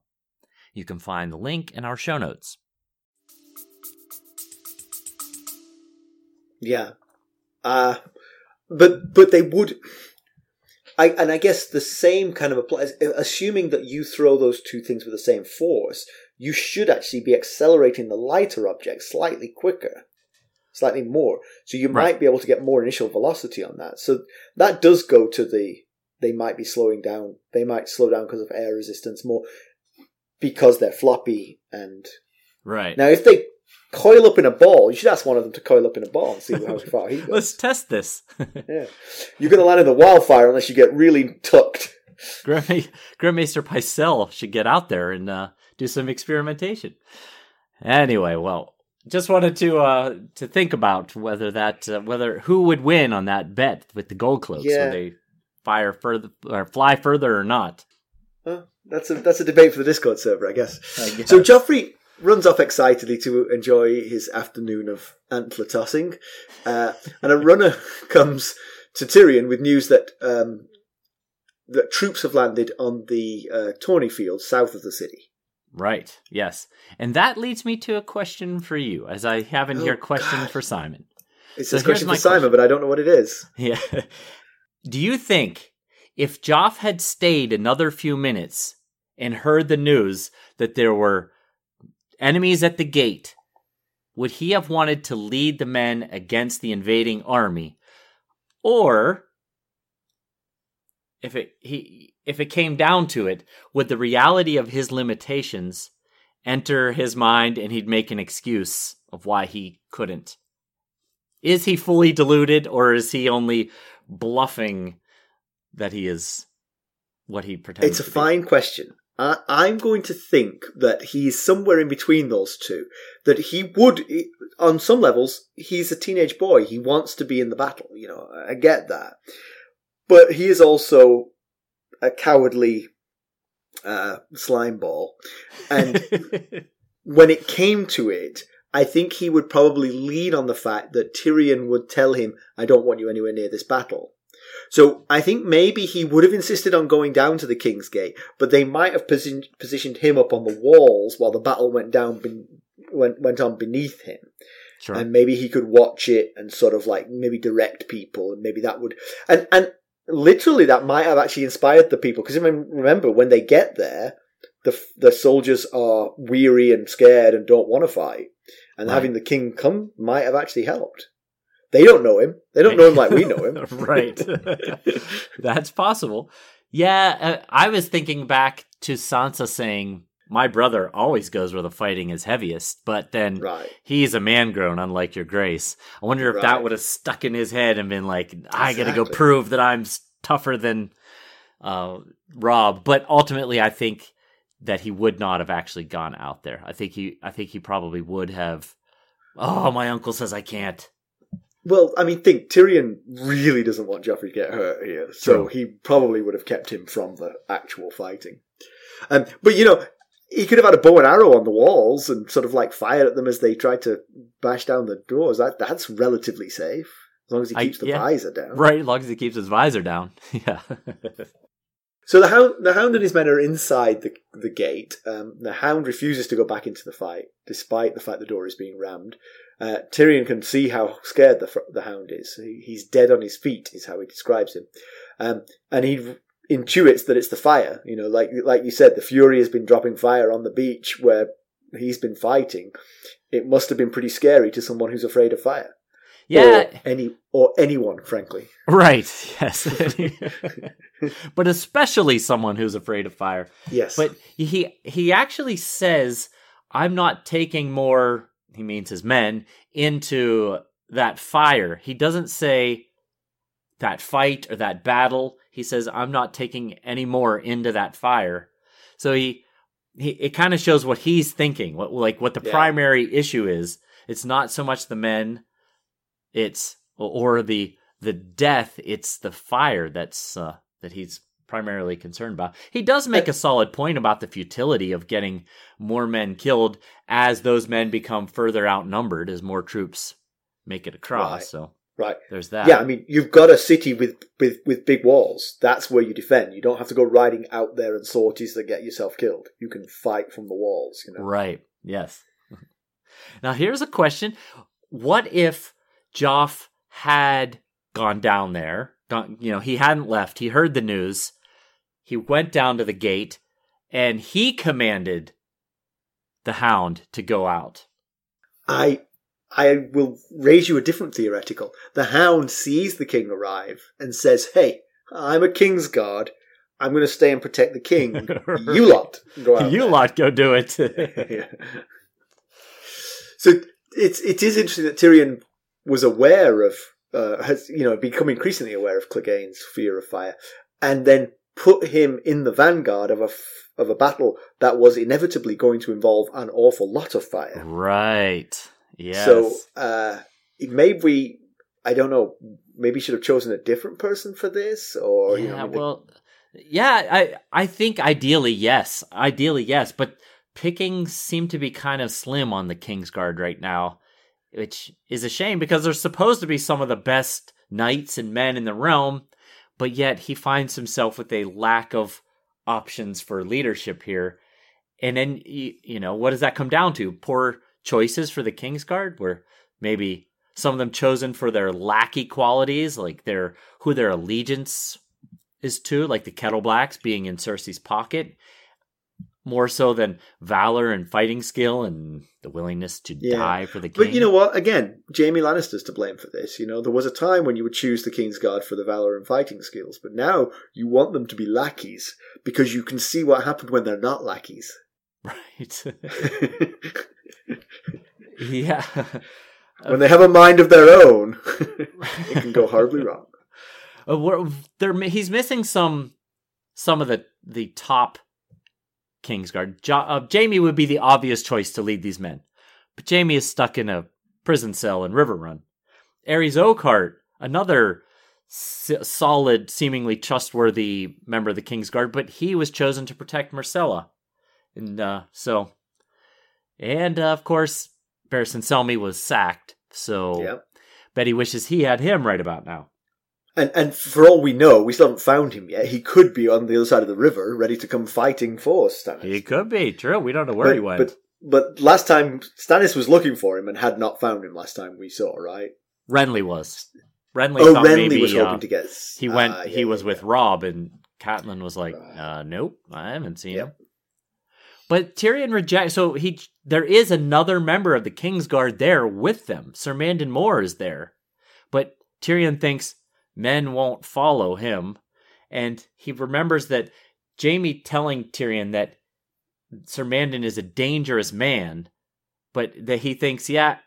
You can find the link in our show notes. Yeah. Uh, but but they would. I and I guess the same kind of applies. Assuming that you throw those two things with the same force, you should actually be accelerating the lighter object slightly quicker, slightly more. So you Right. might be able to get more initial velocity on that. So that does go to the. They might be slowing down. They might slow down because of air resistance more, because they're floppy and Right. now, if they coil up in a ball. You should ask one of them to coil up in a ball and see how far he goes. Let's test this. Yeah. You're going to land in the wildfire unless you get really tucked. Grand Maester Pycelle should get out there and uh, do some experimentation. Anyway, well, just wanted to uh, to think about whether that uh, whether who would win on that bet with the gold cloaks, Yeah. whether they fire further or fly further or not. That's a that's a debate for the Discord server, I guess. I guess. So Joffrey runs off excitedly to enjoy his afternoon of antler tossing, uh, and a runner comes to Tyrion with news that um, that troops have landed on the uh, Tawny Field south of the city. Right. Yes. And that leads me to a question for you, as I have in Oh, here a question God. for Simon. It's So a question for Simon, question. but I don't know what it is. Yeah. Do you think if Joff had stayed another few minutes and heard the news that there were enemies at the gate, would he have wanted to lead the men against the invading army? Or if it he if it came down to it, would the reality of his limitations enter his mind and he'd make an excuse of why he couldn't? Is he fully deluded or is he only bluffing that he is what he pretends It's a fine question. I, I'm going to think that he's somewhere in between those two. That he would, on some levels, he's a teenage boy. He wants to be in the battle. You know, I get that. But he is also a cowardly uh, slime ball. And when it came to it, I think he would probably lean on the fact that Tyrion would tell him, I don't want you anywhere near this battle. So I think maybe he would have insisted on going down to the King's Gate, but they might have posi- positioned him up on the walls while the battle went down, ben- went, went on beneath him. sure. And maybe he could watch it and sort of like maybe direct people, and maybe that would, and, and literally that might have actually inspired the people, because remember, when they get there, the, the soldiers are weary and scared and don't want to fight. And Right. having the king come might have actually helped. They don't know him. They don't know him like we know him. right. That's possible. Yeah, uh, I was thinking back to Sansa saying, "My brother always goes where the fighting is heaviest," but then right. he's a man grown, unlike your grace. I wonder if Right. that would have stuck in his head and been like, "I got to go prove that I'm tougher than uh, Robb." But ultimately, I think that he would not have actually gone out there. I think he, I think he probably would have. Oh, my uncle says I can't. Well, I mean, think Tyrion really doesn't want Joffrey to get hurt here, so he probably would have kept him from the actual fighting. Um, but you know, he could have had a bow and arrow on the walls and sort of like fired at them as they tried to bash down the doors. That that's relatively safe as long as he I- keeps the yeah. visor down. Right, as long as he keeps his visor down. yeah. So the hound, the hound and his men are inside the the gate. Um, the hound refuses to go back into the fight, despite the fact the door is being rammed. Uh, Tyrion can see how scared the the hound is. He, he's dead on his feet, is how he describes him, um, and he intuits that it's the fire. You know, like like you said, the Fury has been dropping fire on the beach where he's been fighting. It must have been pretty scary to someone who's afraid of fire. Yeah, or any or anyone, frankly. right. Yes. but especially someone who's afraid of fire. Yes, But he he actually says, "I'm not taking more." He means his men into that fire. He doesn't say that fight or that battle. He says, "I'm not taking any more into that fire." So he he it kind of shows what he's thinking. What like what the Yeah. primary issue is. It's not so much the men, it's or the the death. It's the fire that's uh, that he's primarily concerned about. He does make a solid point about the futility of getting more men killed as those men become further outnumbered as more troops make it across. Right. So right. there's that. Yeah, I mean, you've got a city with, with, with big walls. That's where you defend. You don't have to go riding out there in sorties that get yourself killed. You can fight from the walls, you know. Right. Yes. now here's a question: What if Joff had gone down there? Gone, you know, he hadn't left. He heard the news. He went down to the gate, and he commanded the Hound to go out. I I will raise you a different theoretical. The hound sees the king arrive and says, Hey, I'm a king's guard. I'm going to stay and protect the king. You lot go out. you there." lot go do it. Yeah. So it's it is interesting that Tyrion was aware of uh, has you know become increasingly aware of Clegane's fear of fire, and then put him in the vanguard of a f- of a battle that was inevitably going to involve an awful lot of fire. Right. Yes. So uh, maybe I don't know, maybe should have chosen a different person for this, or yeah, you know, I mean, the- well, yeah, I I think ideally yes, ideally yes, but pickings seem to be kind of slim on the Kingsguard right now, which is a shame because they're supposed to be some of the best knights and men in the realm, but yet he finds himself with a lack of options for leadership here. And then you, know, what does that come down to? Poor choices for the Kingsguard where maybe some of them chosen for their lackey qualities, like their who their allegiance is to, like the Kettleblacks being in Cersei's pocket, more so than valor and fighting skill and the willingness to Yeah. die for the king. But you know what? Again, Jaime Lannister's to blame for this. You know, there was a time when you would choose the King's Guard for the valor and fighting skills, but now you want them to be lackeys because you can see what happened when they're not lackeys. right? yeah. when they have a mind of their own, it can go horribly wrong. Uh, he's missing some some of the the top Kingsguard. Jo- uh, Jaime would be the obvious choice to lead these men, but Jaime is stuck in a prison cell in River Run. Arys Oakheart, another s- solid, seemingly trustworthy member of the Kingsguard, but he was chosen to protect Myrcella, and uh, so, and uh, of course, Barristan Selmy was sacked. So Yeah. Betty wishes he had him right about now. And and for all we know, we still haven't found him yet. He could be on the other side of the river, ready to come fighting for Stannis. He could be true. We don't know where but, he went. But, but last time, Stannis was looking for him and had not found him last time we saw, right? Renly was. Renly oh, Renly maybe was hoping uh, to get. he went. Ah, he was yeah, with yeah. Robb, and Catelyn was like, uh, "Nope, I haven't seen him." But Tyrion rejects. So he, there is another member of the Kingsguard there with them. Sir Mandon Moore is there, but Tyrion thinks men won't follow him, and he remembers that Jaime telling Tyrion that Sir Mandon is a dangerous man, but that he thinks, yeah,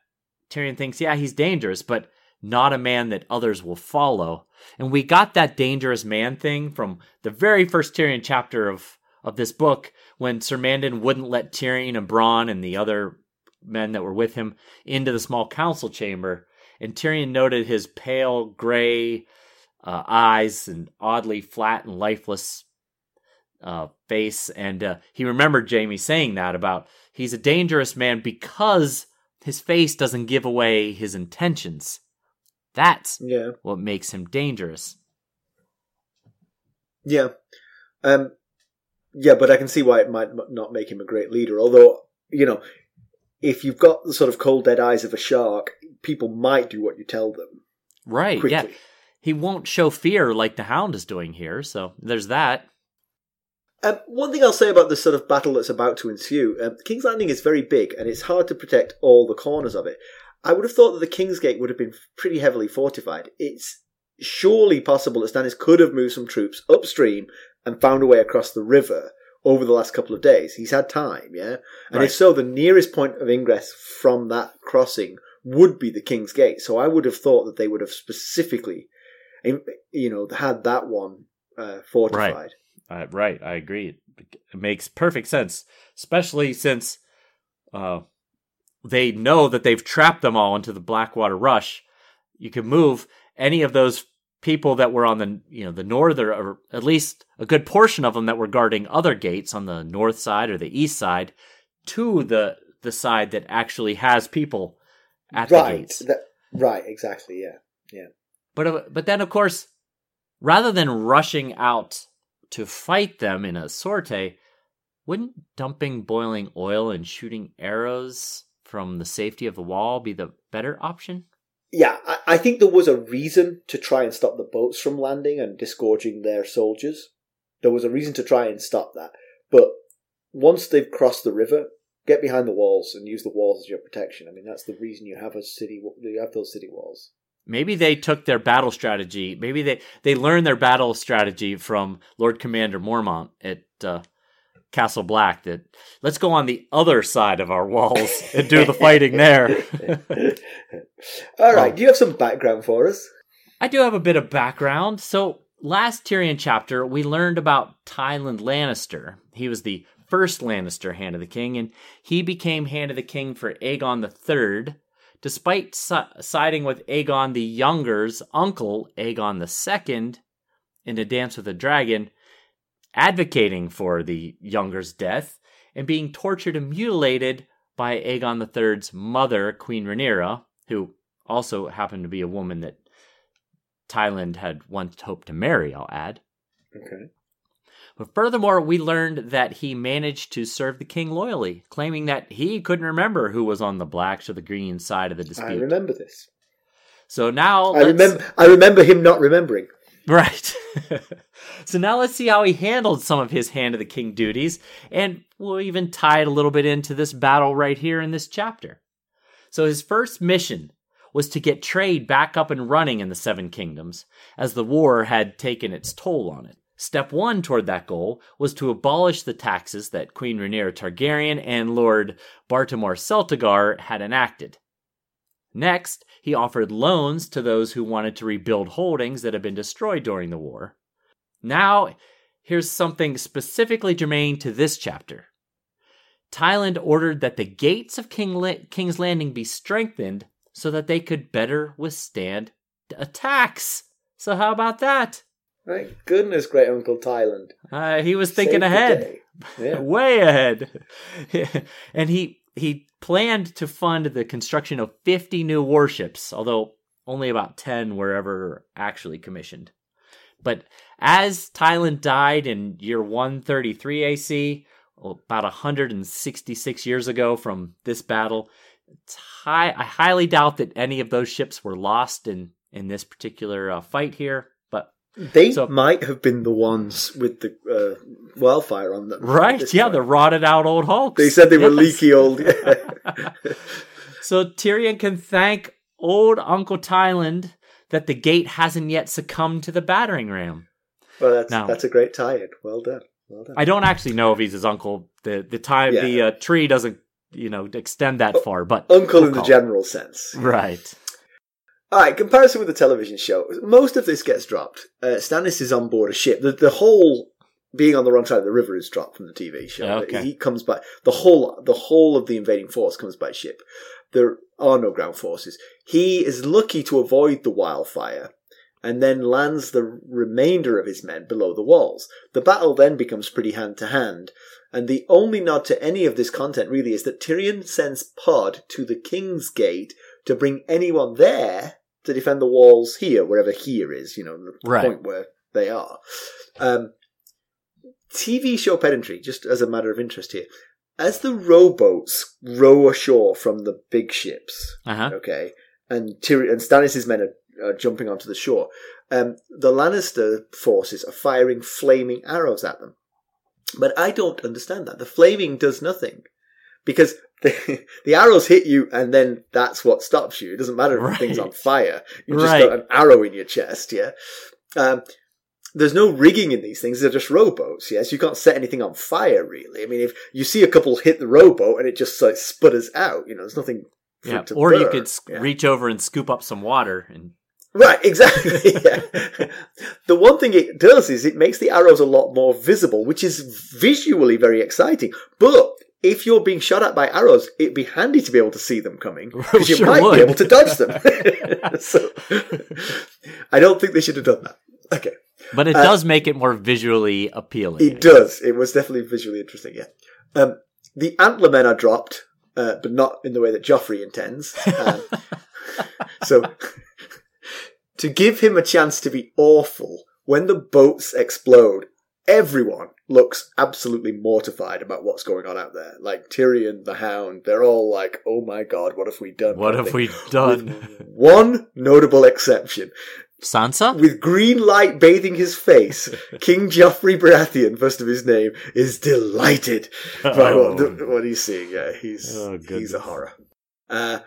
Tyrion thinks, yeah, he's dangerous, but not a man that others will follow. And we got that dangerous man thing from the very first Tyrion chapter of of this book when Sir Mandon wouldn't let Tyrion and Bronn and the other men that were with him into the small council chamber. And Tyrion noted his pale gray uh, eyes and oddly flat and lifeless uh, face. And uh, he remembered Jaime saying that about he's a dangerous man because his face doesn't give away his intentions. That's Yeah, what makes him dangerous. yeah, um, yeah. But I can see why it might not make him a great leader. Although, you know, if you've got the sort of cold dead eyes of a shark, people might do what you tell them Right. quickly. Yeah. He won't show fear like the hound is doing here. So there's that. Um, one thing I'll say about this sort of battle that's about to ensue, um, King's Landing is very big and it's hard to protect all the corners of it. I would have thought that the King's Gate would have been pretty heavily fortified. It's surely possible that Stannis could have moved some troops upstream and found a way across the river over the last couple of days. He's had time, yeah? And Right. if so, the nearest point of ingress from that crossing would be the King's Gate. So I would have thought that they would have specifically, you know, had that one uh, fortified. Uh, right. I agree. It makes perfect sense, especially since uh, they know that they've trapped them all into the Blackwater Rush. You can move any of those people that were on the you know the northern or at least a good portion of them that were guarding other gates on the north side or the east side to the the side that actually has people at the gates. That, right, exactly, yeah. yeah. But uh, but then of course, rather than rushing out to fight them in a sortie, wouldn't dumping boiling oil and shooting arrows from the safety of the wall be the better option? Yeah, I, I think there was a reason to try and stop the boats from landing and disgorging their soldiers. There was a reason to try and stop that. But once they've crossed the river, get behind the walls and use the walls as your protection. I mean, that's the reason you have a city. You have those city walls. Maybe they took their battle strategy. Maybe they they learned their battle strategy from Lord Commander Mormont at uh, Castle Black that let's go on the other side of our walls and do the fighting there. All right. Do you have some background for us? I do have a bit of background. So, last Tyrion chapter, we learned about Tyland Lannister. He was the first Lannister Hand of the King, and he became Hand of the King for Aegon III, despite si- siding with Aegon the Younger's uncle, Aegon II, in A Dance with the Dragon, advocating for the Younger's death, and being tortured and mutilated by Aegon III's mother, Queen Rhaenyra, who also happened to be a woman that Tyland had once hoped to marry, I'll add. Okay. But furthermore, we learned that he managed to serve the king loyally, claiming that he couldn't remember who was on the black or the green side of the dispute. I remember this. So now, I remember. I remember him not remembering. Right. so now let's see how he handled some of his Hand of the King duties, and we'll even tie it a little bit into this battle right here in this chapter. So his first mission was to get trade back up and running in the Seven Kingdoms, as the war had taken its toll on it. Step one toward that goal was to abolish the taxes that Queen Rhaenyra Targaryen and Lord Bartimos Celtigar had enacted. Next, he offered loans to those who wanted to rebuild holdings that had been destroyed during the war. Now, here's something specifically germane to this chapter. Tyland ordered that the gates of King La- King's Landing be strengthened so that they could better withstand attacks. So, how about that? Thank goodness, great Uncle Tyland. Uh, he was thinking Saved ahead. Yeah. way ahead. and he he planned to fund the construction of 50 new warships, although only about 10 were ever actually commissioned. But as Tyland died in year 133 AC, about 166 years ago from this battle, it's high, I highly doubt that any of those ships were lost in, in this particular uh, fight here. They So- might have been the ones with the uh, wildfire on them. right, yeah, time. the rotted out old hulks. They said they were leaky old. So Tyrion can thank old Uncle Tyland that the gate hasn't yet succumbed to the battering ram. well, that's Now- that's a great tie-in. Well done. Well done. I don't actually know if he's his uncle. The the time Yeah. the uh, tree doesn't you know extend that far, but Uncle we'll in the call it. general sense. right. All right, comparison with the television show. Most of this gets dropped. Uh, Stannis is on board a ship. The, the whole being on the wrong side of the river is dropped from the TV show. Okay. He comes by the whole the whole of the invading force comes by ship. There are no ground forces. He is lucky to avoid the wildfire and then lands the remainder of his men below the walls. The battle then becomes pretty hand to hand. And the only nod to any of this content really is that Tyrion sends Pod to the King's Gate to bring anyone there to defend the walls here, wherever here is, you know, the Right. point where they are. Um, TV show pedantry, just as a matter of interest here. As the rowboats row ashore from the big ships, Uh huh. okay, and Tyrion and Stannis' men are, are jumping onto the shore, um, the Lannister forces are firing flaming arrows at them. But I don't understand that. The flaming does nothing because the, the arrows hit you, and then that's what stops you. It doesn't matter if the thing's on fire. You just Right. got an arrow in your chest. Yeah. Um, there's no rigging in these things. They're just rowboats. Yes, you can't set anything on fire. Really. I mean, if you see a couple hit the rowboat and it just like sputters out, you know, there's nothing. Yeah. Or you could Yeah. reach over and scoop up some water and Right, exactly. yeah. the one thing it does is it makes the arrows a lot more visible, which is visually very exciting. But if you're being shot at by arrows, it'd be handy to be able to see them coming because you might would. be able to dodge them. so, I don't think they should have done that. Okay, but it Uh, does make it more visually appealing. it does. It was definitely visually interesting. Yeah, um, the antler men are dropped, uh, but not in the way that Joffrey intends. Um, so, to give him a chance to be awful, when the boats explode, everyone looks absolutely mortified about what's going on out there. Like Tyrion, the Hound, they're all like, "Oh my god, what have we done?" What have we done? One notable exception. Sansa? With green light bathing his face, King Joffrey Baratheon, first of his name, is delighted by what, Oh. what he's seeing. Yeah, he's Oh, he's a horror. Uh,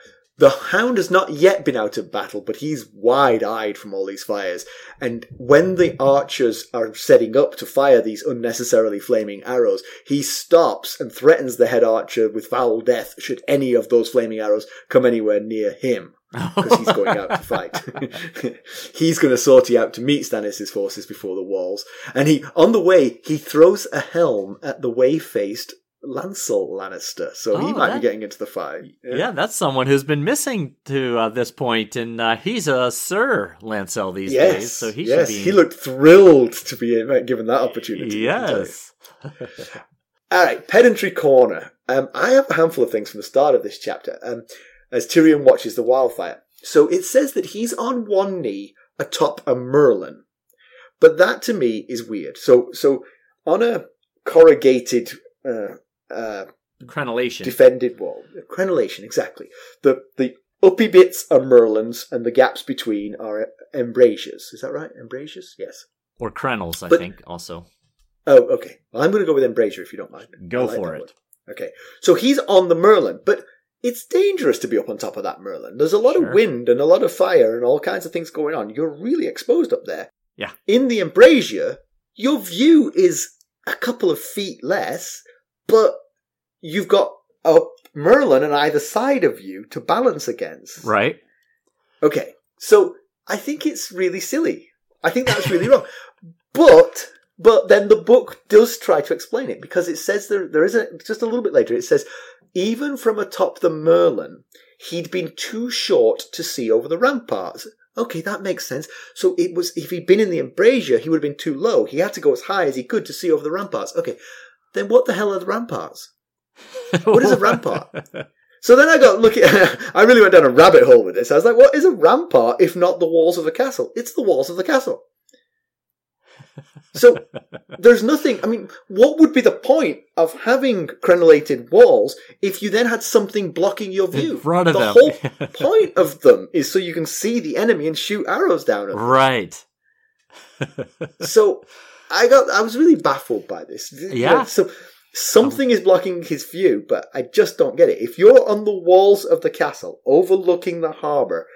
The hound has not yet been out of battle, but he's wide eyed from all these fires. And when the archers are setting up to fire these unnecessarily flaming arrows, he stops and threatens the head archer with foul death should any of those flaming arrows come anywhere near him. Because he's going out to fight. he's going to sortie out to meet Stannis' forces before the walls. And he, on the way, he throws a helm at the whey-faced Lancel Lannister, so he Oh, might that- be getting into the fight. Yeah. that's someone who's been missing to uh, this point, and uh, he's a Sir Lancel these yes, days, so he yes, should be. he looked thrilled to be uh, given that opportunity. I can tell you. yes. All right, pedantry corner. Um, I have a handful of things from the start of this chapter. Um, as Tyrion watches the wildfire, so it says that he's on one knee atop a merlon, but that to me is weird. So, so on a corrugated uh, uh, Crenellation. defended wall, crenellation, exactly. The the uppy bits are merlons, and the gaps between are embrasures. Is that right? Embrasures? Yes. or Crenels, I But- think, also. Oh, okay. Well, I'm going to go with embrasure if you don't mind. Go like for it. word. Okay. So he's on the merlon, but it's dangerous to be up on top of that merlon. There's a lot Sure. of wind and a lot of fire and all kinds of things going on. You're really exposed up there. Yeah. In the embrasure, your view is a couple of feet less, but you've got a merlon on either side of you to balance against. Right? Okay. So I think it's really silly. I think that's really wrong. But but then the book does try to explain it because it says there there is a just a little bit later it says even from atop the merlon he'd been too short to see over the ramparts. Okay, that makes sense. So it was if he'd been in the embrasure he would have been too low. He had to go as high as he could to see over the ramparts. Okay. Then what the hell are the ramparts? What is a rampart? So then I got looking. I really went down a rabbit hole with this. I was like, "What is a rampart if not the walls of a castle? It's the walls of the castle." So there's nothing. I mean, what would be the point of having crenellated walls if you then had something blocking your view? In front of the them. whole point of them is so you can see the enemy and shoot arrows down at them. right. So I got. I was really baffled by this. Yeah. So something is blocking his view, but I just don't get it. If you're on the walls of the castle, overlooking the harbour,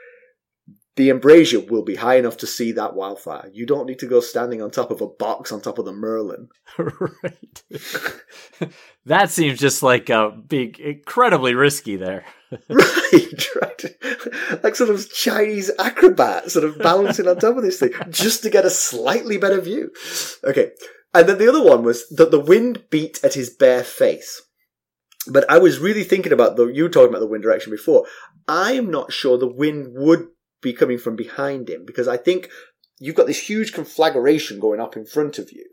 the embrasure will be high enough to see that wildfire. You don't need to go standing on top of a box on top of the merlon. right. that seems just like uh, being incredibly risky there. right, right. Like sort of Chinese acrobat, sort of balancing on top of this thing, just to get a slightly better view. Okay. And then the other one was that the wind beat at his bare face. But I was really thinking about the, you were talking about the wind direction before. I am not sure the wind would be coming from behind him because I think you've got this huge conflagration going up in front of you.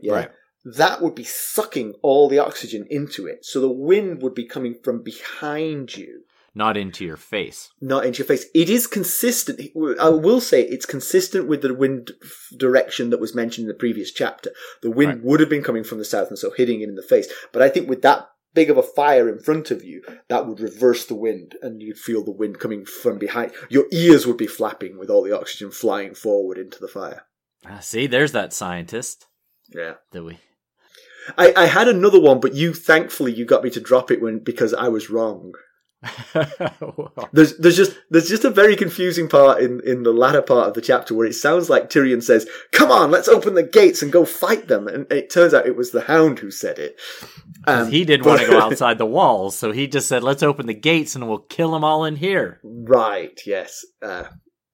Yeah. Right. That would be sucking all the oxygen into it. So the wind would be coming from behind you Not into your face. not into your face. It is consistent. I will say it's consistent with the wind direction that was mentioned in the previous chapter. The wind Right. would have been coming from the south and so hitting it in the face. But I think with that big of a fire in front of you, that would reverse the wind and you'd feel the wind coming from behind. Your ears would be flapping with all the oxygen flying forward into the fire. Ah, see, there's that scientist Yeah. that we. I, I had another one, but you thankfully you got me to drop it when because I was wrong. There's there's just there's just a very confusing part in, in the latter part of the chapter where it sounds like Tyrion says, "Come on, let's open the gates and go fight them," and it turns out it was the Hound who said it. Um, he didn't but- want to go outside the walls, so he just said, "Let's open the gates and we'll kill them all in here." right? Yes, uh,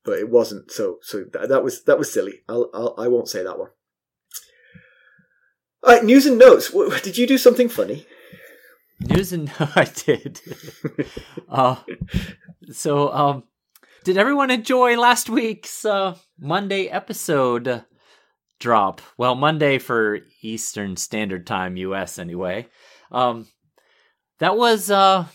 but it wasn't. So so that, that was that was silly. I'll, I'll I won't say that one. All right, news and notes. W- Did you do something funny? News and I did. uh, so, um, did everyone enjoy last week's uh, Monday episode drop? Well, Monday for Eastern Standard Time, U.S. Anyway. Um, that was uh,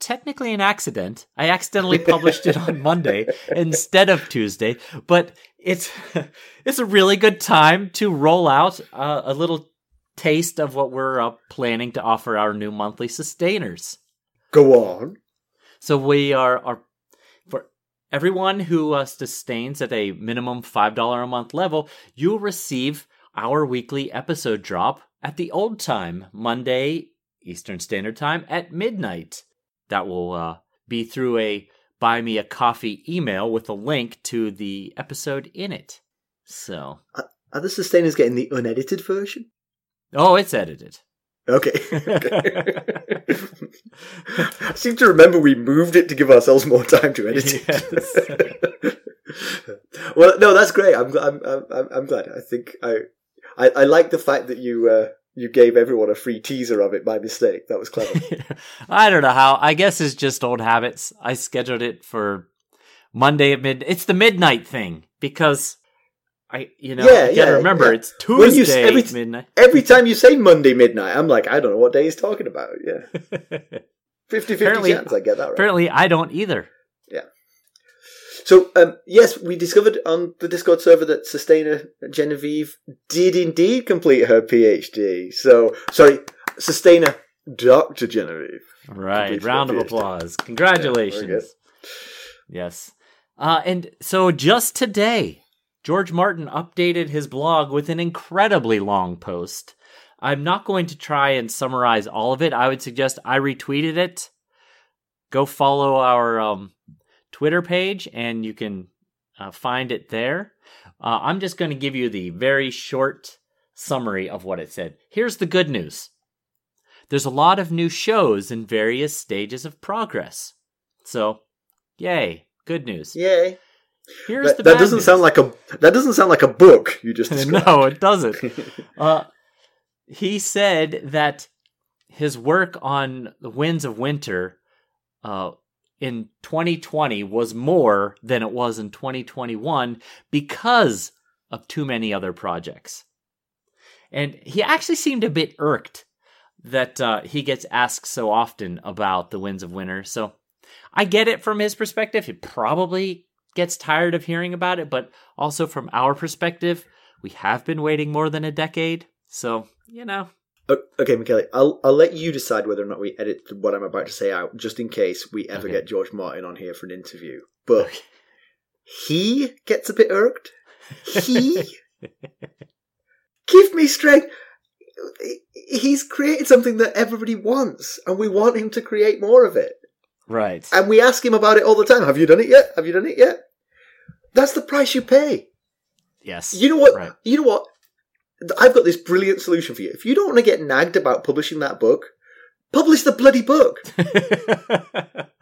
technically an accident. I accidentally published it on Monday instead of Tuesday, but it's it's a really good time to roll out uh, a little taste of what we're uh, planning to offer our new monthly sustainers. Go on. So we are are for everyone who uh, sustains at a minimum five dollar a month level, you'll receive our weekly episode drop at the old time Monday Eastern Standard Time at midnight. That will uh, be through a buy me a coffee email with a link to the episode in it. So, Are the sustainers getting the unedited version? Oh, it's edited. Okay. okay. I seem to remember we moved it to give ourselves more time to edit it. well, no, that's great. I'm, I'm, I'm, I'm glad. I think I, I, I like the fact that you, uh, you gave everyone a free teaser of it by mistake. That was clever. I don't know how. I guess it's just old habits. I scheduled it for Monday at mid. It's the midnight thing because I, you know, Yeah, you gotta yeah, remember yeah. it's When you s- Tuesday every- midnight. Every time you say Monday midnight, I'm like, I don't know what day he's talking about. Yeah. 50 50 Apparently- chance I get that right. Apparently, I don't either. Yeah. So, um, yes, we discovered on the Discord server that Sustainer Genevieve did indeed complete her PhD. So, sorry, Sustainer Dr. Genevieve. Right. Round of PhD. applause. Congratulations. yes. Uh, and so just today, George Martin updated his blog with an incredibly long post. I'm not going to try and summarize all of it. I would suggest I retweeted it. Go follow our um, Twitter page, and you can uh, find it there. Uh, I'm just going to give you the very short summary of what it said. Here's the good news there's a lot of new shows in various stages of progress. So, yay, good news. Yay. Here's That, the that doesn't news. sound like a that doesn't sound like a book you just described. no, it doesn't. Uh, he said that his work on the Winds of Winter uh, in 2020 was more than it was in 2021 because of too many other projects. And he actually seemed a bit irked that uh, he gets asked so often about the Winds of Winter. So I get it from his perspective. He probably gets tired of hearing about it, but also from our perspective, we have been waiting more than a decade. So, you know, Okay, Mackelly, I'll I'll let you decide whether or not we edit what I'm about to say out, just in case we ever Okay. get George Martin on here for an interview. But he gets a bit irked. He give me strength. He's created something that everybody wants, and we want him to create more of it. Right. And we ask him about it all the time. Have you done it yet? Have you done it yet? That's the price you pay. yes. You know what? Right. You know what? I've got this brilliant solution for you. If you don't want to get nagged about publishing that book, publish the bloody book.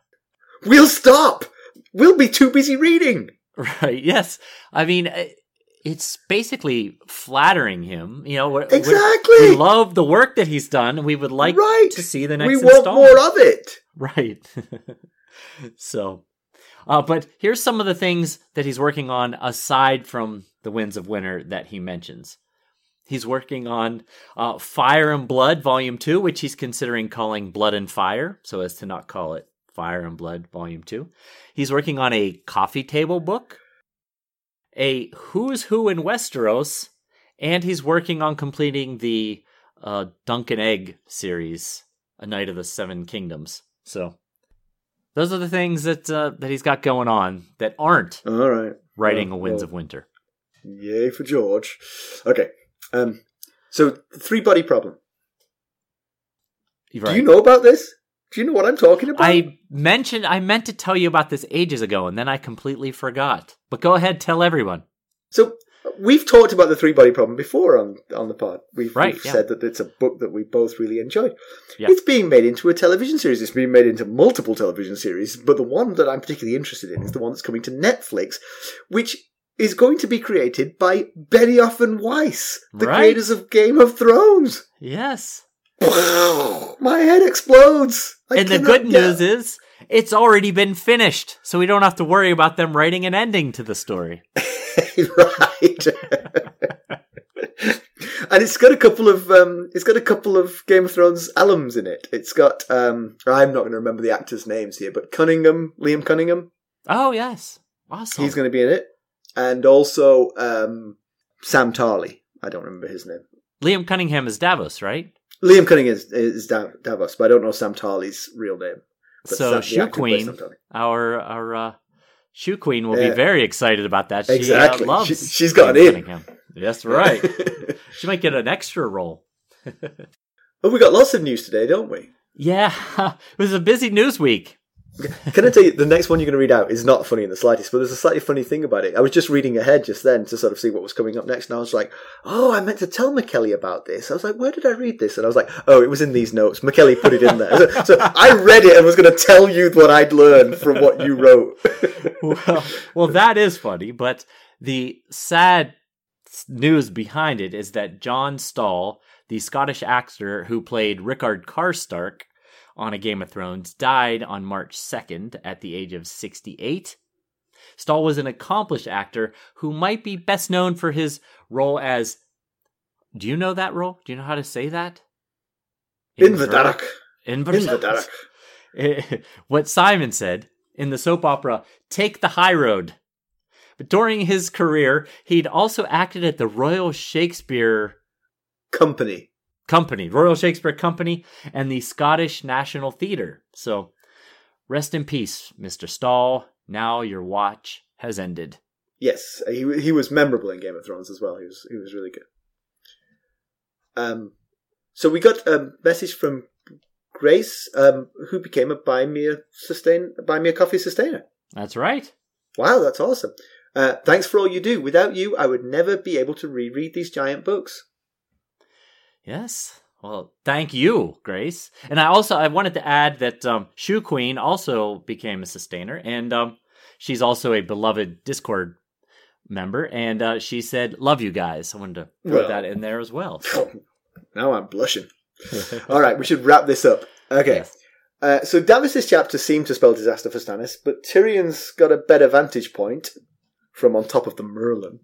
We'll stop. We'll be too busy reading. right. Yes. I mean, uh, it's basically flattering him. You know, Exactly. we love the work that he's done. and We would like right. to see the next we want more of it. Right. so, uh, but here's some of the things that he's working on aside from the Winds of Winter that he mentions. He's working on uh, Fire and Blood Volume 2, which he's considering calling Blood and Fire, so as to not call it Fire and Blood Volume 2. He's working on a coffee table book, a Who's Who in Westeros, and he's working on completing the uh, Dunk and Egg series, A Knight of the Seven Kingdoms. So, those are the things that uh, that he's got going on that aren't All right. writing Well, a Winds well. of Winter. Yay for George. Okay. Um. So three body problem. Right. Do you know about this? Do you know what I'm talking about? I mentioned I meant to tell you about this ages ago, and then I completely forgot. But go ahead, tell everyone. So we've talked about the three body problem before on on the pod. We've, Right, we've yeah. said that it's a book that we both really enjoyed. Yeah. It's being made into a television series. It's being made into multiple television series, but the one that I'm particularly interested in is the one that's coming to Netflix, which is going to be created by Benioff and Weiss, the Right. creators of Game of Thrones. Yes. My head explodes. I and the good get- news is it's already been finished, so we don't have to worry about them writing an ending to the story. right. and it's got a couple of um, it's got a couple of Game of Thrones alums in it. It's got um, I'm not going to remember the actors' names here, but Cunningham, Liam Cunningham, Oh yes, awesome. he's going to be in it, and also um, Sam Tarley. I don't remember his name. Liam Cunningham is Davos, right? Liam Cunningham is, is Dav- Davos, but I don't know Sam Tarley's real name. But so Sam- Shoe Queen, our our uh, Shoe Queen, will Yeah. be very excited about that. She, uh, Exactly. loves She- she's got Liam in. That's right. she might get an extra role. well, we got lots of news today, don't we? Yeah, it was a busy news week. Can I tell you, the next one you're going to read out is not funny in the slightest, but there's a slightly funny thing about it. I was just reading ahead just then to sort of see what was coming up next, and I was like, oh, I meant to tell Mackelly about this. I was like, where did I read this? And I was like, oh, it was in these notes. Mackelly put it in there. So, so I read it and was going to tell you what I'd learned from what you wrote. well, well, that is funny, but the sad news behind it is that John Stahl, the Scottish actor who played Rickard Karstark on a Game of Thrones, died on March 2nd at the age of 68. Stahl was an accomplished actor who might be best known for his role as. Do you know that role? Do you know how to say that? In the dark. In In the dark. what Simon said in the soap opera Take the High Road. But during his career, he'd also acted at the Royal Shakespeare Company. Company, Royal Shakespeare Company, and the Scottish National Theatre. So, rest in peace, Mr. Stahl. Now your watch has ended. Yes, he he was memorable in Game of Thrones as well. He was he was really good. Um, so we got a message from Grace, um, who became a buy me a sustain buy me a coffee sustainer. That's right. Wow, that's awesome. Uh, thanks for all you do. Without you, I would never be able to reread these giant books. Yes. Well, thank you, Grace. And I also I wanted to add that um, Shoe Queen also became a sustainer, and um, she's also a beloved Discord member. And uh, she said, "Love you guys." I wanted to put Well. that in there as well. now I'm blushing. All right, we should wrap this up. Okay. Yes. Uh, so Davos's chapter seemed to spell disaster for Stannis, but Tyrion's got a better vantage point from on top of the merlon.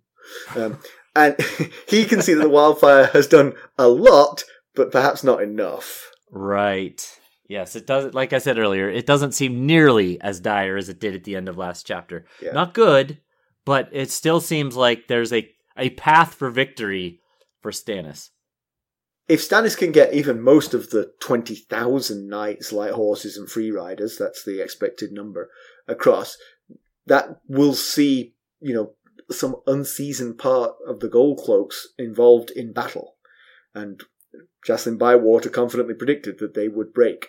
Um, and he can see that the wildfire has done a lot, but perhaps not enough. Right. Yes, it does. Like I said earlier, it doesn't seem nearly as dire as it did at the end of last chapter. Yeah. Not good, but it still seems like there's a a path for victory for Stannis. If Stannis can get even most of the 20,000 knights, light horses, and free riders, that's the expected number, across, that will see, you know, some unseasoned part of the gold cloaks involved in battle. And Jacelyn Bywater confidently predicted that they would break.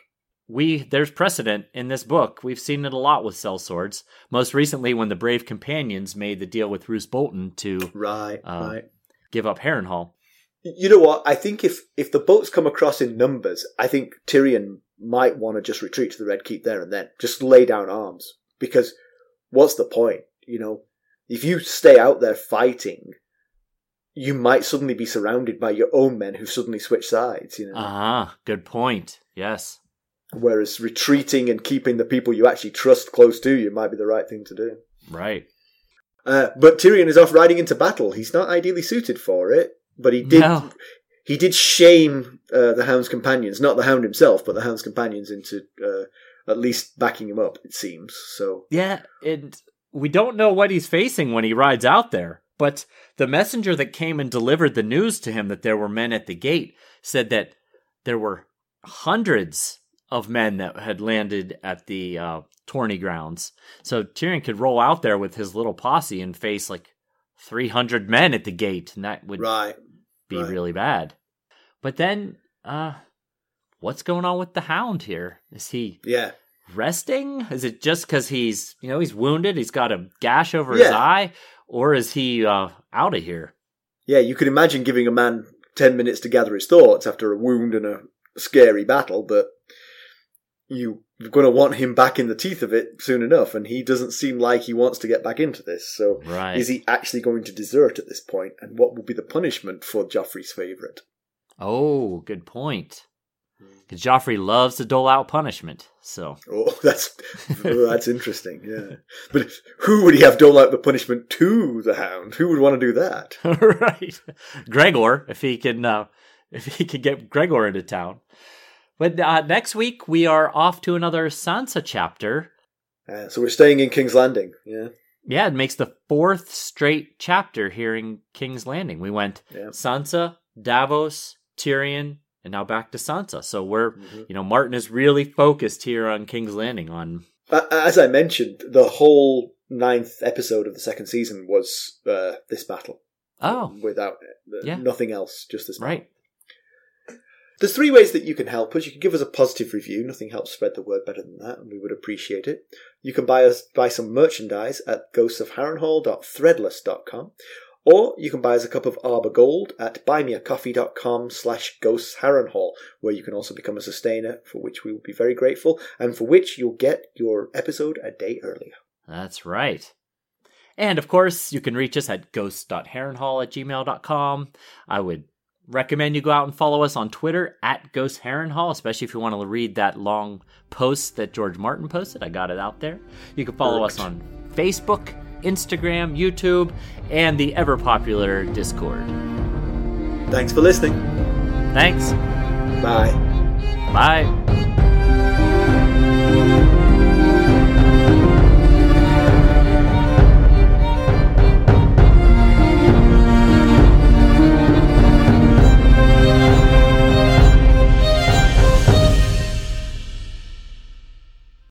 We there's precedent in this book. We've seen it a lot with sellswords. Most recently, when the brave companions made the deal with Roose Bolton to Right, Uh, right. give up Harrenhal. You know what? I think if, if the boats come across in numbers, I think Tyrion might want to just retreat to the Red Keep there and then. Just lay down arms. Because what's the point? You know, if you stay out there fighting, you might suddenly be surrounded by your own men who've suddenly switched sides, you know. Ah, good point. Yes. Whereas retreating and keeping the people you actually trust close to you might be the right thing to do. Right. Uh, but Tyrion is off riding into battle. He's not ideally suited for it, but he did No. he did shame uh, the Hound's companions, not the Hound himself, but the Hound's companions into uh, at least backing him up. It seems so. Yeah, and we don't know what he's facing when he rides out there. But the messenger that came and delivered the news to him that there were men at the gate said that there were hundreds of men that had landed at the uh, tourney grounds. So Tyrion could roll out there with his little posse and face like 300 men at the gate, and that would Right. be right. really bad. But then, uh, what's going on with the hound here? Is he Yeah. Resting? Is it just because he's, you know, he's wounded? He's got a gash over his eye, or is he uh, out of here? Yeah. You could imagine giving a man ten minutes to gather his thoughts after a wound and a scary battle, but you, you're going to want him back in the teeth of it soon enough, and he doesn't seem like he wants to get back into this. So. Right. Is he actually going to desert at this point, and what will be the punishment for Joffrey's favourite? Oh, good point. Because Joffrey loves to dole out punishment. So Oh, that's oh, that's interesting. Yeah, but who would he have dole out the punishment to the Hound? Who would want to do that? right, Gregor, if he can, uh, if he can get Gregor into town. But uh, next week we are off to another Sansa chapter. Uh, so we're staying in King's Landing. Yeah, Yeah, it makes the fourth straight chapter here in King's Landing. We went Yeah. Sansa, Davos, Tyrion, and now back to Sansa. So we're, Mhm. you know, Martin is really focused here on King's Landing. On as I mentioned, the whole ninth episode of the second season was uh, this battle. oh, without uh, Yeah. nothing else, just this. battle. right, There's three ways that you can help us. You can give us a positive review. Nothing helps spread the word better than that, and we would appreciate it. You can buy us buy some merchandise at ghostsofharrenhal.threadless.com. Or you can buy us a cup of Arbor Gold at buymeacoffee.com slash ghostsharrenhall, where you can also become a sustainer, for which we will be very grateful, and for which you'll get your episode a day earlier. That's right. And of course, you can reach us at ghost.harrenhall at gmail.com. I would recommend you go out and follow us on Twitter at Ghost especially if you want to read that long post that George Martin posted. I got it out there. You can follow us on Facebook, Instagram, YouTube, and the ever popular Discord. Thanks for listening. Thanks. Bye. Bye.